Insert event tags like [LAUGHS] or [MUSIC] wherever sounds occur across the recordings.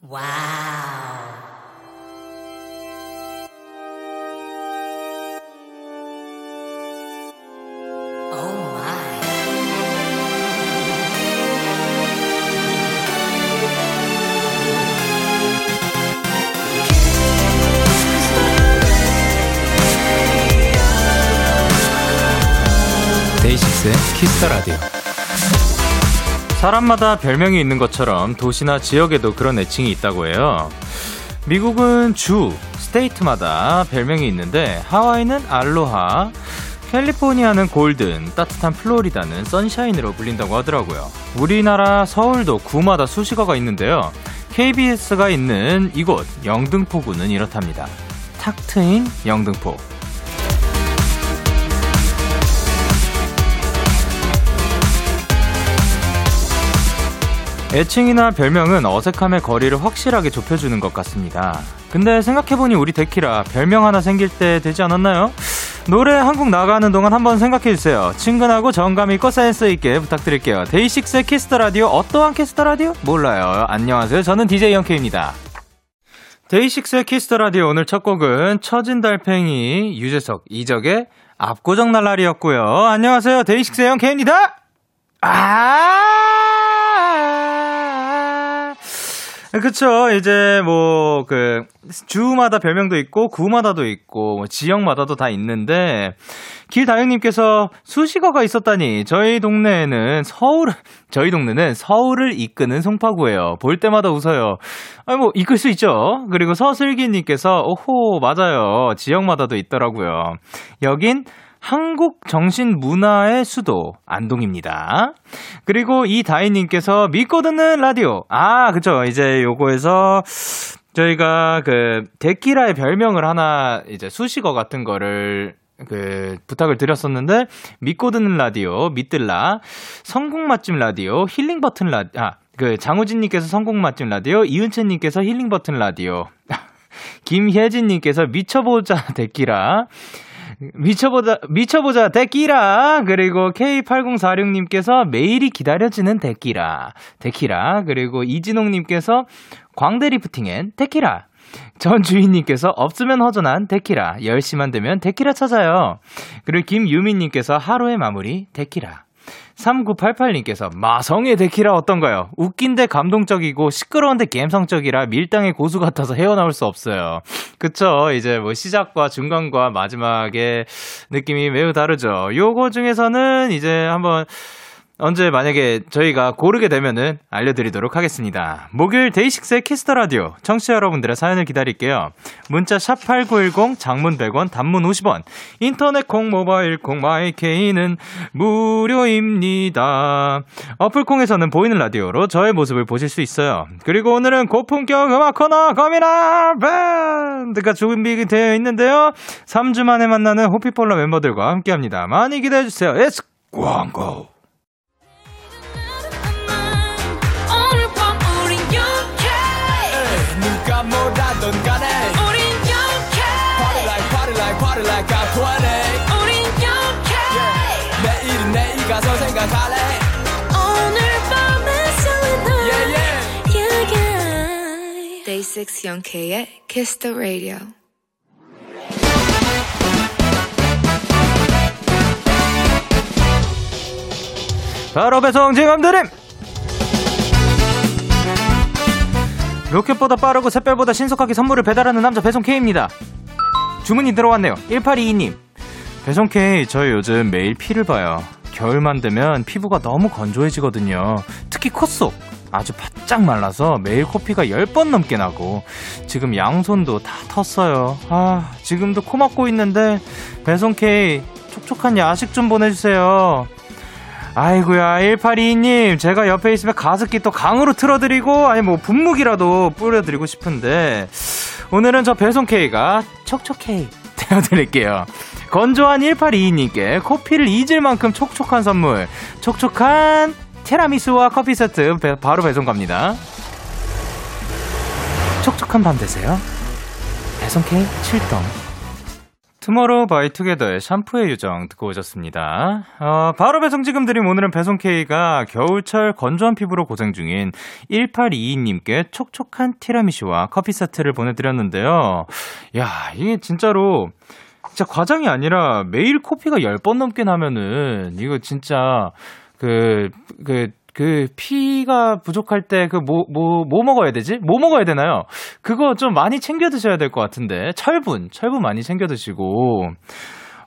와우. 오 마이. 데이식스의 키스터 라디오. 사람마다 별명이 있는 것처럼 도시나 지역에도 그런 애칭이 있다고 해요. 미국은 주, 스테이트마다 별명이 있는데 하와이는 알로하, 캘리포니아는 골든, 따뜻한 플로리다는 선샤인으로 불린다고 하더라고요. 우리나라 서울도 구마다 수식어가 있는데요. KBS가 있는 이곳 영등포구는 이렇답니다. 탁 트인 영등포. 애칭이나 별명은 어색함의 거리를 확실하게 좁혀주는 것 같습니다. 근데 생각해보니 우리 데키라 별명 하나 생길 때 되지 않았나요? 노래 한곡 나가는 동안 한번 생각해주세요. 친근하고 정감 있고 센스 있게 부탁드릴게요. 데이식스의 키스 더 라디오 어떠한 키스 더 라디오? 몰라요. 안녕하세요. 저는 DJ 영케이입니다. 데이식스의 키스 더 라디오 오늘 첫 곡은 처진 달팽이 유재석 이적의 압구정 날라리였고요. 안녕하세요. 데이식스의 영케이입니다. 아! 그쵸. 이제 뭐, 그, 주마다 별명도 있고, 구마다도 있고, 뭐 지역마다도 다 있는데, 길다영님께서 수식어가 있었다니, 저희 동네에는 서울, 저희 동네는 서울을 이끄는 송파구예요. 볼 때마다 웃어요. 아니, 뭐, 이끌 수 있죠. 그리고 서슬기님께서, 오호, 맞아요. 지역마다도 있더라고요. 여긴, 한국 정신 문화의 수도 안동입니다. 그리고 이 다희님께서 믿고 듣는 라디오. 아, 그쵸. 이제 요거에서 저희가 그 데키라의 별명을 하나 이제 수식어 같은 거를 그 부탁을 드렸었는데 믿고 듣는 라디오 믿들라 성공 맛집 라디오 힐링 버튼 라디오 아 그 장우진님께서 성공 맛집 라디오 이은채님께서 힐링 버튼 라디오 [LAUGHS] 김혜진님께서 미쳐보자 데키라 미쳐보자, 미쳐보자, 데키라. 그리고 K8046님께서 매일이 기다려지는 데키라. 데키라. 그리고 이진홍님께서 광대 lifting엔 데키라. 전 주인님께서 없으면 허전한 데키라. 10시만 되면 데키라 찾아요. 그리고 김유민님께서 하루의 마무리 데키라. 3988님께서 마성의 데키라 어떤가요? 웃긴데 감동적이고 시끄러운데 감성적이라 밀당의 고수 같아서 헤어나올 수 없어요. 그쵸? 이제 뭐 시작과 중간과 마지막의 느낌이 매우 다르죠. 요거 중에서는 이제 한번 언제 만약에 저희가 고르게 되면은 알려드리도록 하겠습니다. 목요일 데이식스의 Kiss the Radio 청취자 여러분들의 사연을 기다릴게요. 문자 샵 #8910 장문 100원, 단문 50원. 인터넷 콩, 모바일 콩, My K는 무료입니다. 어플 콩에서는 보이는 라디오로 저의 모습을 보실 수 있어요. 그리고 오늘은 고품격 음악 코너 거미나 밴드가 준비되어 있는데요. 3주 만에 만나는 호피폴라 멤버들과 함께합니다. 많이 기대해 주세요. It's 광고. 뭐라던 간에 우린 영케 Party like party like party like I'm 20 우린 영케 내일은 내일 가서 생각할래 오늘 밤에 설레는 Yeah yeah yeah Day 6 영케의 Kiss the Radio 바로 배송 지감드림 로켓보다 빠르고 샛별보다 신속하게 선물을 배달하는 남자 배송 K입니다. 주문이 들어왔네요. 1822님. 배송 K 저 요즘 매일 피를 봐요. 겨울만 되면 피부가 너무 건조해지거든요. 특히 콧속. 아주 바짝 말라서 매일 코피가 10번 넘게 나고. 지금 양손도 다 텄어요. 아 지금도 코 막고 있는데 배송 K 촉촉한 야식 좀 보내주세요 아이고야 1822님. 제가 옆에 있으면 가습기 또 강으로 틀어드리고 아니 뭐 분무기라도 뿌려드리고 싶은데 오늘은 저 배송 K가 촉촉해 [LAUGHS] 되어드릴게요. 건조한 1822님께 커피를 잊을 만큼 촉촉한 선물 촉촉한 티라미수와 커피 세트 배- 바로 배송 갑니다. 촉촉한 밤 되세요. 배송 K 7동 투모로우 바이 투게더의 샴푸의 요정 듣고 오셨습니다. 어, 바로 배송 지금 드림 오늘은 배송 K가 겨울철 건조한 피부로 고생 중인 1822님께 촉촉한 티라미수와 커피 세트를 보내드렸는데요. 야, 이게 진짜로 진짜 과장이 아니라 매일 코피가 10번 넘게 나면은 이거 진짜 그, 그, 그 피가 부족할 때그뭐뭐 뭐 먹어야 되지? 뭐 먹어야 되나요? 그거 좀 많이 챙겨 드셔야 될 것 같은데 철분 철분 많이 챙겨 드시고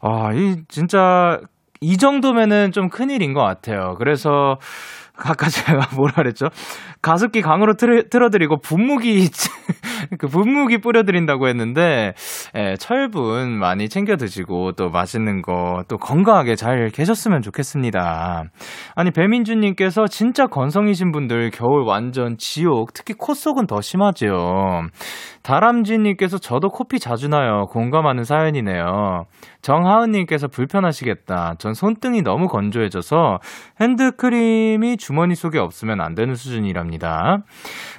아이 진짜 이 정도면은 좀 큰일인 것 같아요. 그래서 아까 [LAUGHS] 제가 뭐라 그랬죠? 가습기 강으로 틀어, 틀어드리고 분무기 [LAUGHS] 그 분무기 뿌려드린다고 했는데 예, 철분 많이 챙겨 드시고 또 맛있는 거 또 건강하게 잘 계셨으면 좋겠습니다. 아니 배민주님께서 진짜 건성이신 분들 겨울 완전 지옥 특히 코 속은 더 심하죠. 다람쥐님께서 저도 코피 자주 나요. 공감하는 사연이네요. 정하은님께서 불편하시겠다. 전 손등이 너무 건조해져서 핸드크림이 주머니 속에 없으면 안 되는 수준이랍니다.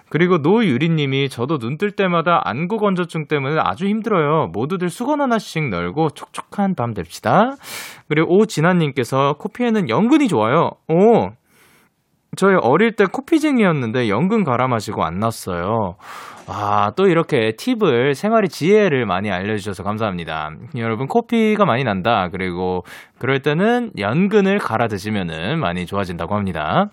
그리고 노유리님이 저도 눈 뜰 때마다 안구 건조증 때문에 아주 힘들어요. 모두들 수건 하나씩 널고 촉촉한 밤 됩시다. 그리고 오진아님께서 코피에는 연근이 좋아요. 오, 저희 어릴 때 코피쟁이였는데 연근 갈아 마시고 안 났어요. 아, 또 이렇게 팁을, 생활의 지혜를 많이 알려주셔서 감사합니다. 여러분, 코피가 많이 난다. 그리고 그럴 때는 연근을 갈아 드시면은 많이 좋아진다고 합니다.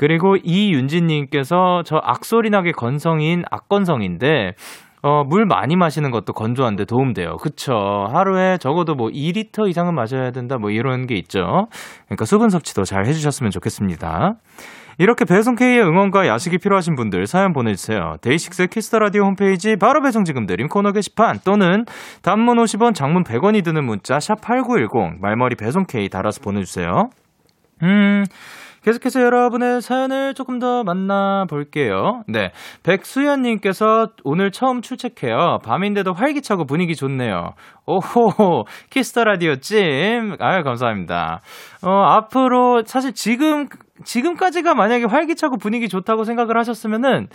그리고 이윤진님께서 저 악소리 나게 건성인 악건성인데, 어, 물 많이 마시는 것도 건조한데 도움돼요. 그쵸. 하루에 적어도 뭐 2리터 이상은 마셔야 된다. 뭐 이런 게 있죠. 그러니까 수분 섭취도 잘 해주셨으면 좋겠습니다. 이렇게 배송 K의 응원과 야식이 필요하신 분들 사연 보내주세요. 데이식스 Kiss the Radio 홈페이지 바로 배송 지금 드림 코너 게시판 또는 단문 50원, 장문 100원이 드는 문자 샵 #8910 말머리 배송 K 달아서 보내주세요. 음. 계속해서 여러분의 사연을 조금 더 만나볼게요. 네. 백수연님께서 오늘 처음 출첵해요. 밤인데도 활기차고 분위기 좋네요. 오호, Kiss the Radio 찜. 아유, 감사합니다. 어, 앞으로 사실 지금 지금까지가 만약에 활기차고 분위기 좋다고 생각을 하셨으면은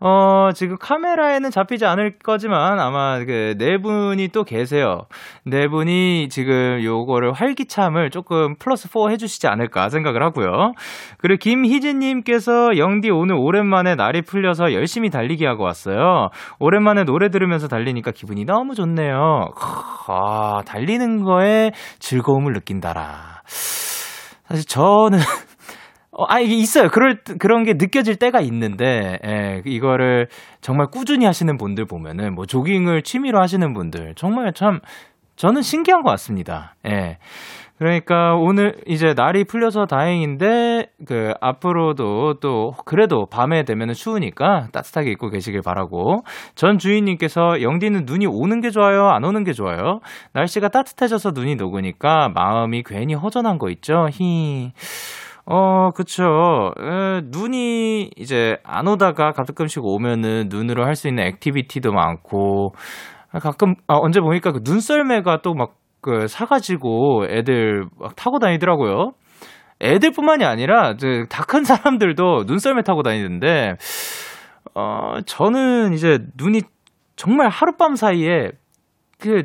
어 지금 카메라에는 잡히지 않을 거지만 아마 그 네 분이 또 계세요. 네 분이 지금 요거를 활기참을 조금 플러스 4 해주시지 않을까 생각을 하고요. 그리고 김희진님께서 영디 오늘 오랜만에 날이 풀려서 열심히 달리기 하고 왔어요. 오랜만에 노래 들으면서 달리니까 기분이 너무 좋네요. 아 달리는 거에 즐거움을 느낀다라. 사실 저는 [LAUGHS] 어, 아, 이게 있어요. 그럴, 그런 게 느껴질 때가 있는데, 예, 이거를 정말 꾸준히 하시는 분들 보면은, 뭐, 조깅을 취미로 하시는 분들, 정말 참, 저는 신기한 것 같습니다. 예. 그러니까 오늘 이제 날이 풀려서 다행인데, 그, 앞으로도 또, 그래도 밤에 되면은 추우니까 따뜻하게 입고 계시길 바라고. 전 주인님께서 영디는 눈이 오는 게 좋아요? 안 오는 게 좋아요? 날씨가 따뜻해져서 눈이 녹으니까 마음이 괜히 허전한 거 있죠? 히. 어, 그쵸. 에, 눈이 이제 안 오다가 가끔씩 오면은 눈으로 할 수 있는 activity도 많고, 가끔, 아, 언제 보니까 그 눈썰매가 또 막, 그, 사가지고 애들 막 타고 다니더라고요. 애들뿐만이 아니라, 다 큰 사람들도 눈썰매 타고 다니는데, 어, 저는 이제 눈이 정말 하룻밤 사이에 그,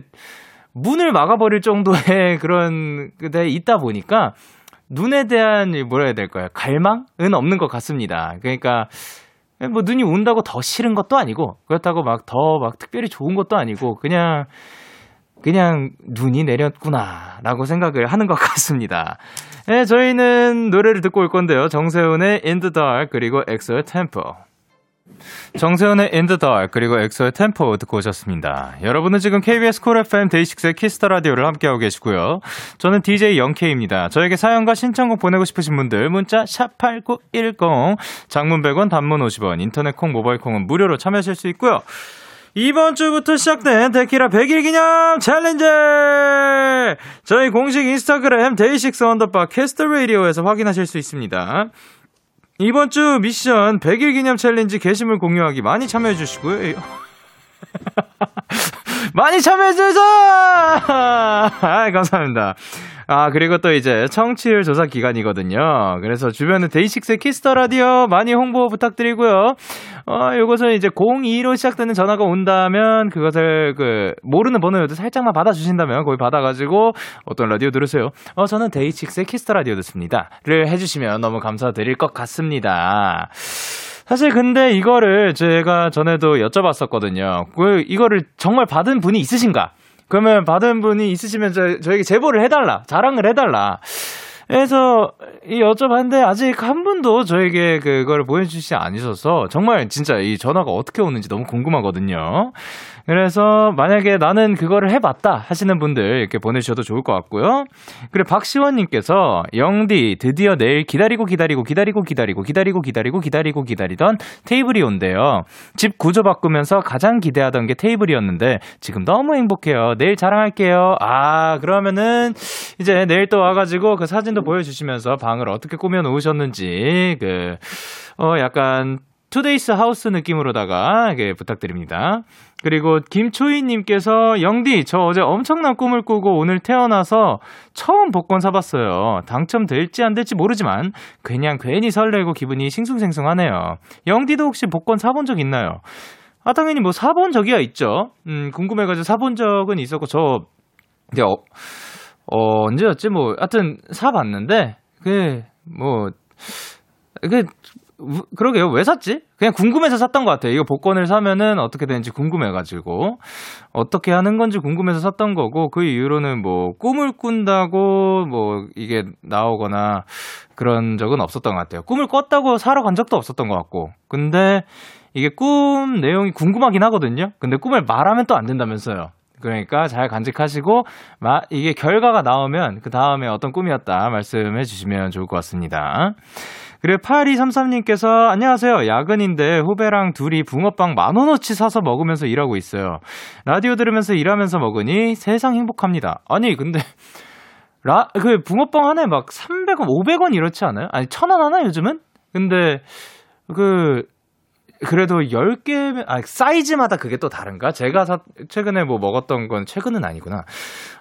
문을 막아버릴 정도의 [LAUGHS] 그런, 데 있다 보니까, 눈에 대한 뭐라 해야 될까요? 갈망은 없는 것 같습니다. 그러니까 뭐 눈이 온다고 더 싫은 것도 아니고 그렇다고 막 더막 막 특별히 좋은 것도 아니고 그냥 그냥 눈이 내렸구나라고 생각을 하는 것 [LAUGHS] 같습니다. 네, 저희는 노래를 듣고 올 건데요. 정세훈의 In the Dark 그리고 엑소의 Tempo. 정세운의 In the Dark 그리고 엑소의 Tempo 듣고 오셨습니다. 여러분은 지금 KBS Cool FM 데이식스의 Kiss the Radio를 함께하고 계시고요. 저는 DJ 영케이입니다. 저에게 사연과 신청곡 보내고 싶으신 분들 문자 샵 #8910 장문 100원, 단문 50원, 인터넷 콩, 모바일 콩은 무료로 참여하실 수 있고요. 이번 주부터 시작된 데키라 100일 기념 challenge! 저희 공식 인스타그램 데이식스 underbar Kiss the Radio에서 확인하실 수 있습니다. 이번 주 미션 100일 기념 challenge 게시물 공유하기 많이 참여해 주시고요. [LAUGHS] 많이 참여해 주세요! [LAUGHS] 아, 감사합니다. 아, 그리고 또 이제 청취율 조사 기간이거든요. 그래서 주변에 데이식스의 Kiss the Radio 많이 홍보 부탁드리고요. 어, 요것은 이제 02로 시작되는 전화가 온다면 그것을 그 모르는 번호여도 살짝만 받아 주신다면 거기 받아 가지고 어떤 라디오 들으세요. 어, 저는 데이식스의 Kiss the Radio 듣습니다.를 해 주시면 너무 감사드릴 것 같습니다. 사실 근데 이거를 제가 전에도 여쭤봤었거든요. 그 이거를 정말 받은 분이 있으신가? 그러면 받은 분이 있으시면 저, 저에게 제보를 해달라. 자랑을 해달라. 그래서 이 여쭤봤는데 아직 한 분도 저에게 그걸 보여주시지 않으셔서 정말 진짜 이 전화가 어떻게 오는지 너무 궁금하거든요. 그래서 만약에 나는 그거를 해봤다 하시는 분들 이렇게 보내주셔도 좋을 것 같고요. 그리고 박시원님께서 영디 드디어 내일 기다리고 기다리고 기다리고 기다리고 기다리고 기다리고 기다리고 기다리던 테이블이 온대요. 집 구조 바꾸면서 가장 기대하던 게 테이블이었는데 지금 너무 행복해요. 내일 자랑할게요. 아 그러면은 이제 내일 또 와가지고 그 사진도 보여주시면서 방을 어떻게 꾸며 놓으셨는지 그 어 약간 Today's House 느낌으로다가 예, 부탁드립니다. 그리고 김초희님께서 영디 저 어제 엄청난 꿈을 꾸고 오늘 태어나서 처음 복권 사봤어요. 당첨될지 안 될지 모르지만 그냥 괜히 설레고 기분이 싱숭생숭하네요. 영디도 혹시 복권 사본 적 있나요? 아 당연히 뭐 사본 적이야 있죠. 음 궁금해가지고 사본 적은 있었고 저 이제 어, 어 언제였지 뭐 하여튼 사봤는데 그뭐 그 그러게요. 왜 샀지? 그냥 궁금해서 샀던 것 같아요. 이거 복권을 사면은 어떻게 되는지 궁금해가지고. 어떻게 하는 건지 궁금해서 샀던 거고, 그 이후로는 뭐, 꿈을 꾼다고, 뭐, 이게 나오거나 그런 적은 없었던 것 같아요. 꿈을 꿨다고 사러 간 적도 없었던 것 같고. 근데 이게 꿈 내용이 궁금하긴 하거든요. 근데 꿈을 말하면 또 안 된다면서요. 그러니까 잘 간직하시고, 마, 이게 결과가 나오면 그 다음에 어떤 꿈이었다 말씀해 주시면 좋을 것 같습니다. 그리고 8233님께서 안녕하세요. 야근인데 후배랑 둘이 붕어빵 만원어치 사서 먹으면서 일하고 있어요. 라디오 들으면서 일하면서 먹으니 세상 행복합니다. 아니, 근데, 라, 그 붕어빵 하나에 막 300원, 500원 이렇지 않아요? 아니, 1000원 하나 요즘은? 근데, 그, 그래도 10개, 아, 사이즈마다 그게 또 다른가? 제가 사, 최근에 뭐 먹었던 건, 최근은 아니구나.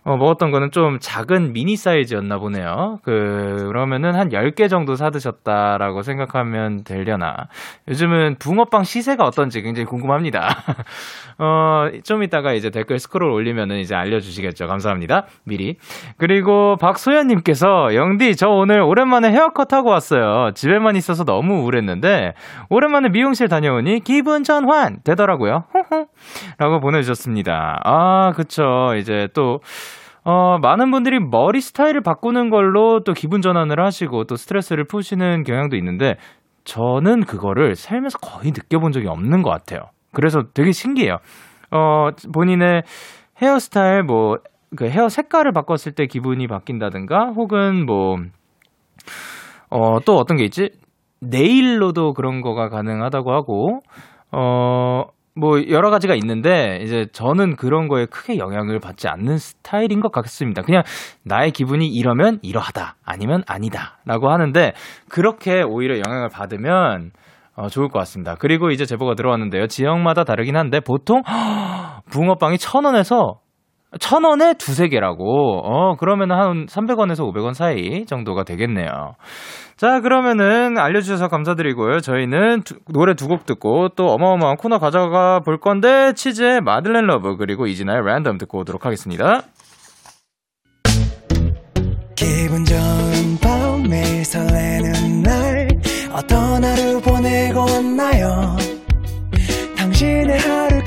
어, 먹었던 거는 좀 작은 미니 사이즈였나 보네요. 그, 그러면은 한 10개 정도 사드셨다라고 생각하면 되려나. 요즘은 붕어빵 시세가 어떤지 굉장히 궁금합니다. [LAUGHS] 어, 좀 이따가 이제 댓글 스크롤 올리면은 이제 알려주시겠죠. 감사합니다. 미리. 그리고 박소연님께서, 영디, 저 오늘 오랜만에 헤어컷 하고 왔어요. 집에만 있어서 너무 우울했는데, 오랜만에 미용실 다녀오니 기분 전환 되더라고요. [LAUGHS] 라고 보내주셨습니다. 아, 그쵸. 이제 또, 어, 많은 분들이 머리 스타일을 바꾸는 걸로 또 기분 전환을 하시고 또 스트레스를 푸시는 경향도 있는데 저는 그거를 살면서 거의 느껴본 적이 없는 것 같아요. 그래서 되게 신기해요. 어, 본인의 헤어스타일, 뭐, 그 헤어 색깔을 바꿨을 때 기분이 바뀐다든가 혹은 뭐, 어, 또 어떤 게 있지? 네일로도 그런 거가 가능하다고 하고, 어, 뭐 여러 가지가 있는데 이제 저는 그런 거에 크게 영향을 받지 않는 스타일인 것 같습니다. 그냥 나의 기분이 이러면 이러하다 아니면 아니다라고 하는데 그렇게 오히려 영향을 받으면 어, 좋을 것 같습니다. 그리고 이제 제보가 들어왔는데요. 지역마다 다르긴 한데 보통 붕어빵이 천 원에서 천 원에 두세 개라고. 어, 그러면 한 300원에서 500원 사이 정도가 되겠네요. 자, 그러면은 알려주셔서 감사드리고요. 저희는 두, 노래 두 곡 듣고 또 어마어마한 코너 가져가 볼 건데, 치즈의 Madeleine Love, 그리고 이진아의 랜덤 듣고 오도록 하겠습니다. 기분 좋은 밤 매일 설레는 날 어떤 하루 보내고 왔나요 당신의 하루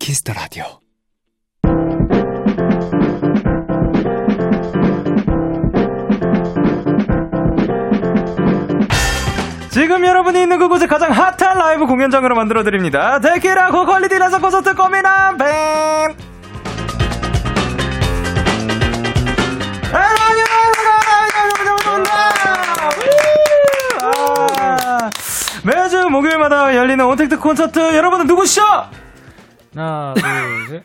키스터 라디오. 지금 여러분이 있는 그곳을 가장 핫한 라이브 공연장으로 만들어 드립니다. 데키라 고퀄리티 라서 콘서트 꼬미남 뱀. 아, 매주 목요일마다 열리는 온택트 콘서트 여러분은 누구시죠? 하나, 둘, 셋.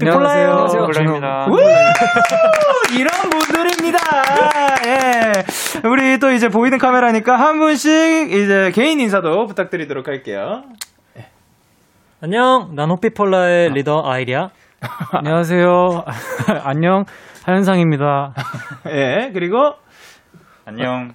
안녕하세요. 안녕하세요. 콜라입니다. 우! 이런 분들입니다. 예. 우리 또 이제 보이는 카메라니까 한 분씩 이제 개인 인사도 부탁드리도록 할게요. 안녕, 난 호피폴라의 리더 아이리야. [LAUGHS] 안녕하세요. [LAUGHS] 안녕, 하현상입니다. [LAUGHS] 예. 그리고 안녕.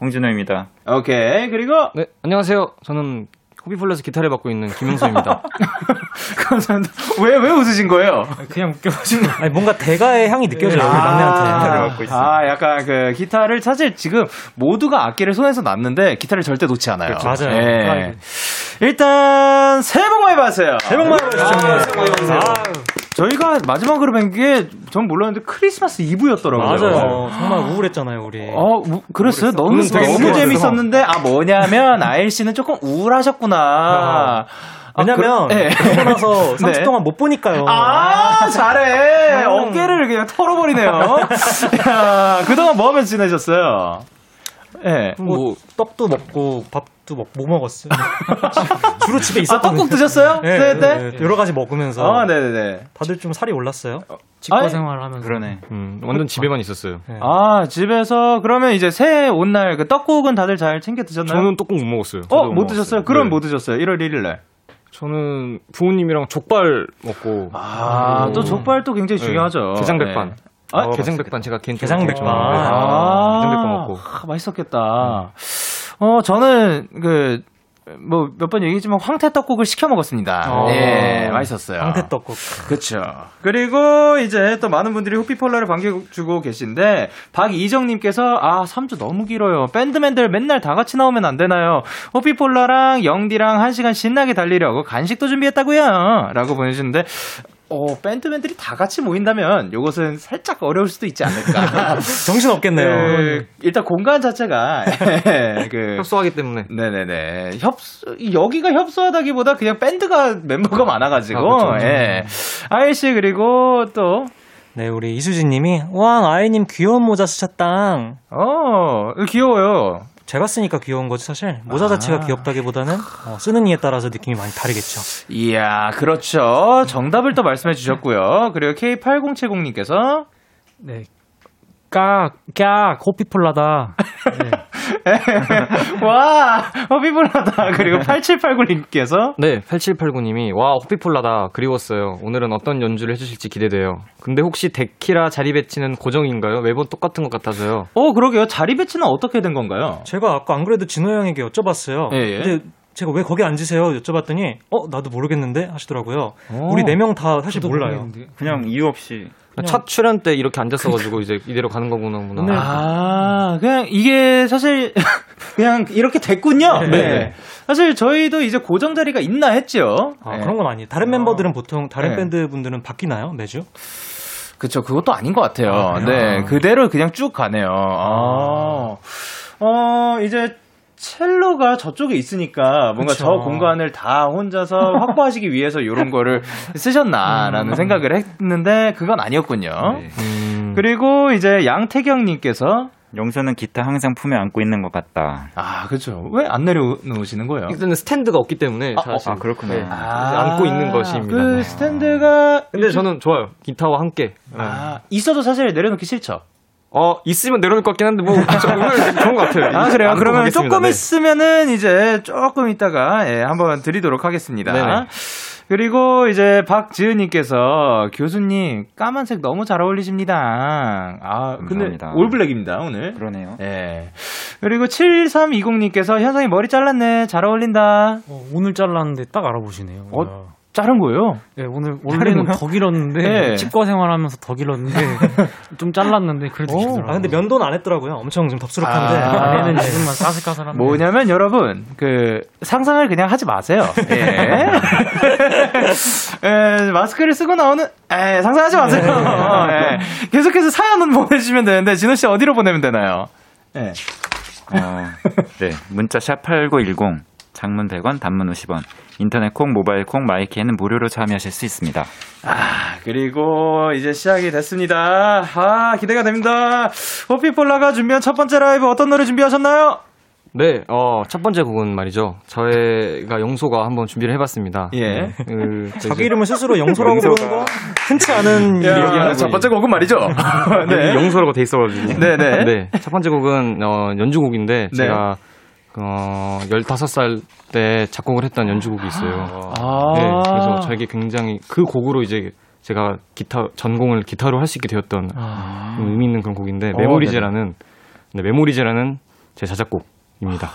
홍진호입니다. 오케이. 그리고 네, 안녕하세요. 저는 호비폴라에서 기타를 맡고 있는 김영수입니다. [LAUGHS] 감사합니다. 왜, 왜 웃으신 거예요? 그냥 웃겨가지고. 아니, 뭔가 대가의 향이 느껴져요, 우리 막내한테. 맡고 있어요. 아, 약간 그 기타를 사실 지금 모두가 악기를 손에서 놨는데 기타를 절대 놓지 않아요. 그렇죠. 맞아요. 예. 일단 새해 복 많이 받으세요. 새해 복 많이 받으시죠. 아, 저희가 마지막으로 뵌 게 전 몰랐는데 크리스마스 이브였더라고요. 맞아요. 정말 우울했잖아요, 우리. 어, 우- 그랬어요? 너무, 너무. 재밌었는데, 아, 뭐냐면, 아일 씨는 조금 우울하셨구나. [LAUGHS] 아, 왜냐면, 그- 예. 그러고 나서 30 [LAUGHS] 네. 동안 못 보니까요. 아, 잘해. 어깨를 그냥 털어버리네요. [LAUGHS] 야, 그동안 뭐 하면서 지내셨어요? 예. 뭐, 떡도 먹고, 밥 도 먹고, 뭐 먹었어요? [LAUGHS] 주로 집에 있었던 아, 떡국 드셨어요? 네, 새해 때? 네, 네. 여러 가지 먹으면서. 아, 네네네. 다들 좀 살이 올랐어요? 아니, 생활하면서. 그러네. 음, 완전 집에만 있었어요. 아, 집에서, 그러면 이제 새해 온 날, 그 떡국은 다들 잘 챙겨 드셨나요? 저는 떡국 못 먹었어요. 어, 저도 못못 드셨어요? 먹었어요. 그럼 네. 뭐 드셨어요? 1월 1일 날. 저는 부모님이랑 족발 먹고 아, 또 족발 또 굉장히 네. 중요하죠. 게장백반. 네. 아, 게장백반 제가 개인적으로 게장백반. 아, 게장백반 먹고. 아, 맛있었겠다. 어, 저는 그, 뭐, 몇 번 얘기했지만 황태 떡국을 시켜 먹었습니다. 어. 네, 맛있었어요. 황태 떡국. 그쵸. 그리고 이제 또 많은 분들이 호피폴라를 반겨주고 계신데, 박이정님께서, 아, 3주 너무 길어요. 밴드맨들 맨날 다 같이 나오면 안 되나요? 호피폴라랑 영디랑 한 시간 신나게 달리려고 간식도 준비했다고요 라고 보내주셨는데, 어, 밴드맨들이 다 같이 모인다면, 요것은 살짝 어려울 수도 있지 않을까. [LAUGHS] 정신 없겠네요. 그, 일단 공간 자체가, [LAUGHS] 그, 협소하기 때문에. 네네네. 협소, 여기가 협소하다기보다 그냥 밴드가 멤버가 많아가지고, 아, 그쵸. 예. 아이 씨, 그리고 또, 네, 우리 이수진 님이, 와, 아이님 귀여운 모자 쓰셨당. 어, 귀여워요. 제가 쓰니까 귀여운 거지, 사실. 모자 자체가 귀엽다기보다는, 어, 쓰는 이에 따라서 느낌이 많이 다르겠죠. 이야, 그렇죠. 정답을 또 말씀해 주셨고요. 그리고 K8070님께서, 네. 까, 까, 호피폴라다. 네. [LAUGHS] 와, 허비블하다. 그리고 8789님께서, 네, 8789님이 와 호피폴라다 그리웠어요. 오늘은 어떤 연주를 해주실지 기대돼요. 근데 혹시 데키라 자리 배치는 고정인가요? 매번 똑같은 것 같아서요. 어, 그러게요. 자리 배치는 어떻게 된 건가요? 제가 아까 안 그래도 진호 형에게 여쭤봤어요. 예, 예. 근데 제가 왜 거기 앉으세요? 여쭤봤더니, 어, 나도 모르겠는데? 하시더라고요. 오. 우리 네 명 다 사실 몰라요. 그냥 이유 없이 첫 출연 때 이렇게 앉았어가지고 이제 이대로 가는 거구나. 네. 아, 그냥 이게 사실 [LAUGHS] 그냥 이렇게 됐군요. 네. 네. 사실 저희도 이제 고정 자리가 있나 했죠. 아, 네. 그런 건 아니에요. 다른 멤버들은 보통, 다른 네. 밴드 분들은 바뀌나요? 매주? 그쵸, 그것도 아닌 것 같아요. 아? 네, 그대로 그냥 쭉 가네요. 아. 어, 이제 첼로가 저쪽에 있으니까 뭔가 그쵸. 저 공간을 다 혼자서 [LAUGHS] 확보하시기 위해서 이런 거를 쓰셨나라는 생각을 했는데 그건 아니었군요. 네. 음, 그리고 이제 양태경님께서 영서는 기타 항상 품에 안고 있는 것 같다. 아, 그쵸. 왜안 내려놓으시는 거예요? 일단은 스탠드가 없기 때문에 사실 아, 그렇구나. 네, 이제 안고 있는 것입니다. 그 네. 스탠드가. 근데 저는 좋아요. 기타와 함께. 네. 아, 있어도 사실 내려놓기 싫죠. 어 있으면 내려놓을 것 같긴 한데 뭐저 오늘 좋은 것 같아요. 아, 그래요? 그러면 가겠습니다. 조금 네. 있으면은 이제 조금 있다가, 예, 한번 드리도록 하겠습니다. 네네. 그리고 이제 박지은님께서 교수님 까만색 너무 잘 어울리십니다. 아, 근데 감사합니다. 올블랙입니다, 오늘. 그러네요. 예. 그리고 7320님께서 현상이 머리 잘랐네. 잘 어울린다. 어, 오늘 잘랐는데 딱 알아보시네요. 어? 야. 자른 거예요? 네, 오늘 원래는 더 길었는데 네. 치과 생활하면서 더 길었는데 [LAUGHS] 좀 잘랐는데 그래도 오. 길더라고요. 아, 근데 면도는 안 했더라고요. 엄청 좀 덥수룩한데. 아. 안에는 지금만 까슬까슬한데. 뭐냐면 여러분 그 상상을 그냥 하지 마세요. 예. [LAUGHS] 예, 마스크를 쓰고 나오는 에 상상하지 마세요. 예. 계속해서 사연은 보내주시면 되는데 진호 씨 어디로 보내면 되나요? 예. 어, 네. 문자 샵 8910 장문 100원, 단문 50원. 인터넷 콩, 모바일 콩, 마이키에는 무료로 참여하실 수 있습니다. 아 그리고 이제 시작이 됐습니다. 아 기대가 됩니다. 호피폴라가 준비한 첫 번째 라이브 어떤 노래 준비하셨나요? 네, 어, 첫 번째 곡은 말이죠. 저희가 영소가 한번 준비를 해봤습니다. 예. 네, 그, 저 [LAUGHS] 자기 이름을 스스로 영소라고 부르는 거 흔치 않은 야, 일이야. 첫 번째 곡은 말이죠. [LAUGHS] 네. 영소라고 돼 있어가지고. 네네. 네. 첫 번째 곡은, 어, 연주곡인데, 네. 제가, 어, 15살 때 작곡을 했던 연주곡이 있어요. 아. 네. 그래서 저에게 굉장히 그 곡으로 이제 제가 기타, 전공을 기타로 할 수 있게 되었던 좀 의미 있는 그런 곡인데, 어, Memories라는, 네, Memories라는 제 자작곡입니다.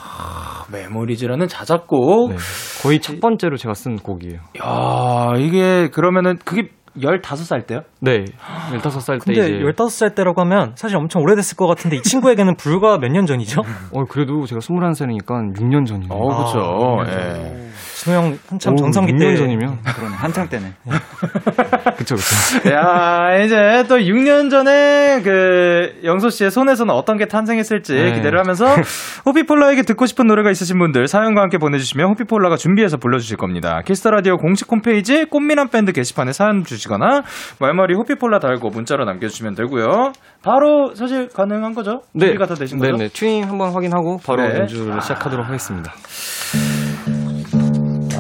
Memories라는 자작곡. 네. 거의 첫 번째로 제가 쓴 곡이에요. 야, 이게 그러면은 그게 15살 때요? 네. 15살 때 근데 이제 15살 때라고 하면 사실 엄청 오래됐을 것 같은데 이 친구에게는 불과 몇 년 전이죠? [LAUGHS] 어 그래도 제가 21살이니까 6년 전이에요. 어, 그쵸. 아, 예. 진호 형 한참 오, 정상기 6년 때 전이면 그럼 한창 때네. [LAUGHS] 그쵸 그쵸. 야, 이제 또 6년 전에 그 영소 씨의 손에서는 어떤 게 탄생했을지 네. 기대를 하면서 [LAUGHS] 호피폴라에게 듣고 싶은 노래가 있으신 분들 사연과 함께 보내주시면 호피폴라가 준비해서 불러주실 겁니다. Kiss the Radio 공식 홈페이지 꽃미남 밴드 게시판에 사연 주시거나 말머리 호피폴라 달고 문자로 남겨주시면 되고요. 바로 사실 가능한 거죠? 준비가 다 되신 거죠? 네네. 튜닝 한번 확인하고 바로 네. 연주를 시작하도록 하겠습니다.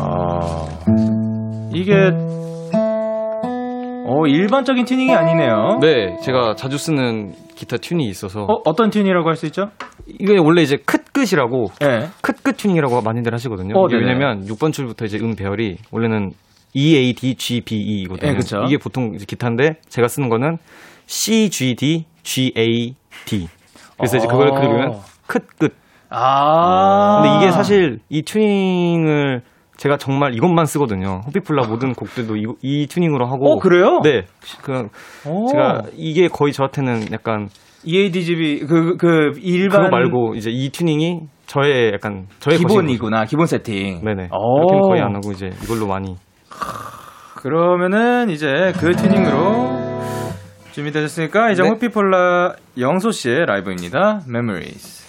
아, 이게 어 일반적인 튜닝이 아니네요. 네, 제가 자주 쓰는 기타 튜닝이 있어서 어, 어떤 튜닝이라고 할 수 있죠? 이게 원래 이제 컷끝이라고 네. 컷끝 튜닝이라고 많이들 하시거든요. 어. 왜냐면 6번 줄부터 이제 음 배열이 원래는 E A D G B E거든요. 네, 그쵸. 이게 보통 이제 기타인데 제가 쓰는 거는 C G D G A D. 그래서 이제 그걸 어. 그리면 컷끝. 아. 근데 이게 사실 이 튜닝을 제가 정말 이것만 쓰거든요. 호피폴라 모든 곡들도 이, 이 튜닝으로 하고. 어, 그래요? 네. 그 오. 제가 이게 거의 저한테는 약간 EADGB 그 그 일반 그거 말고 이제 이 튜닝이 저의 약간 저의 기본이구나 기본 세팅. 네네. 오. 이렇게는 거의 안 하고 이제 이걸로 많이. 그러면은 이제 그 튜닝으로 준비되셨으니까 이제 네. 호피폴라 영소 씨의 라이브입니다. Memories.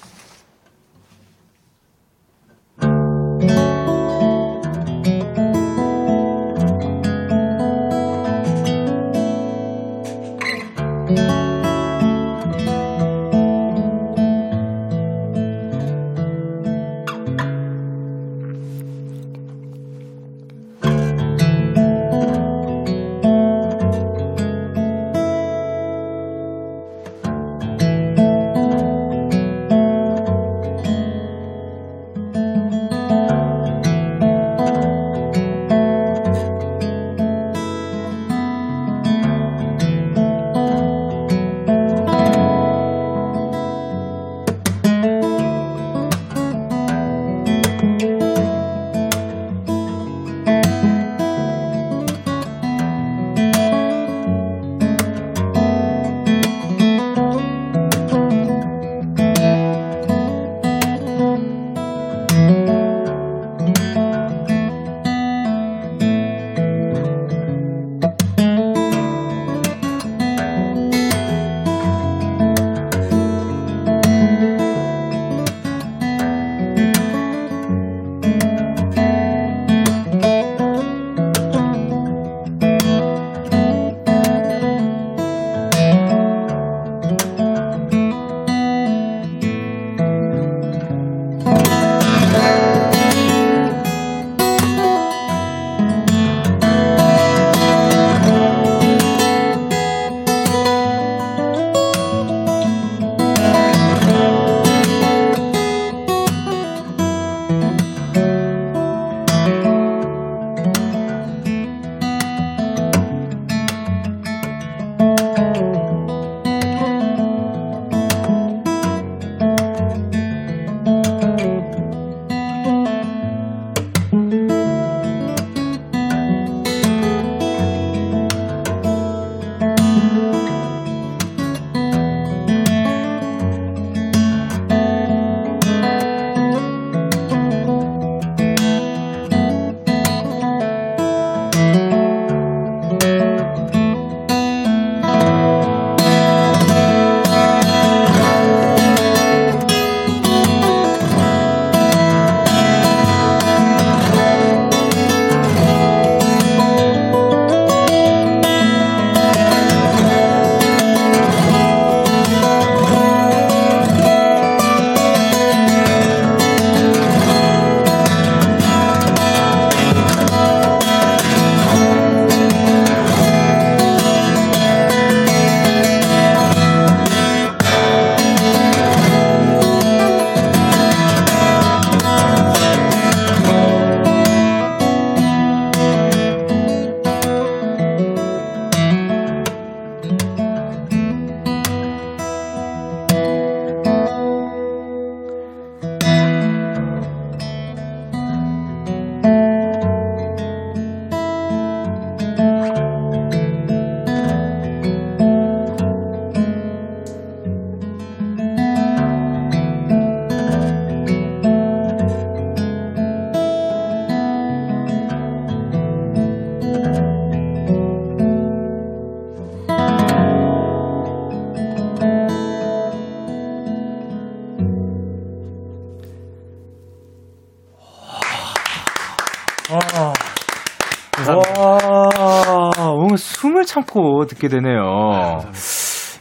참고 듣게 되네요.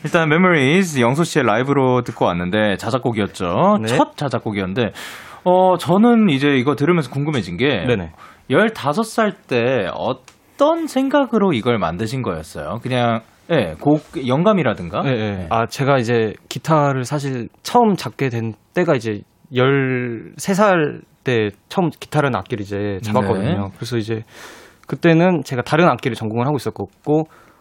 일단 Memories 영소 씨의 라이브로 듣고 왔는데 자작곡이었죠. 네. 첫 자작곡이었는데 어 저는 이제 이거 들으면서 궁금해진 게 네네. 15살 때 어떤 생각으로 이걸 만드신 거였어요? 그냥 예, 곡 영감이라든가 네, 네. 아, 제가 이제 기타를 사실 처음 잡게 된 때가 이제 13살 때 처음 기타라는 악기를 이제 잡았거든요. 네. 그래서 이제 그때는 제가 다른 악기를 전공을 하고 있었고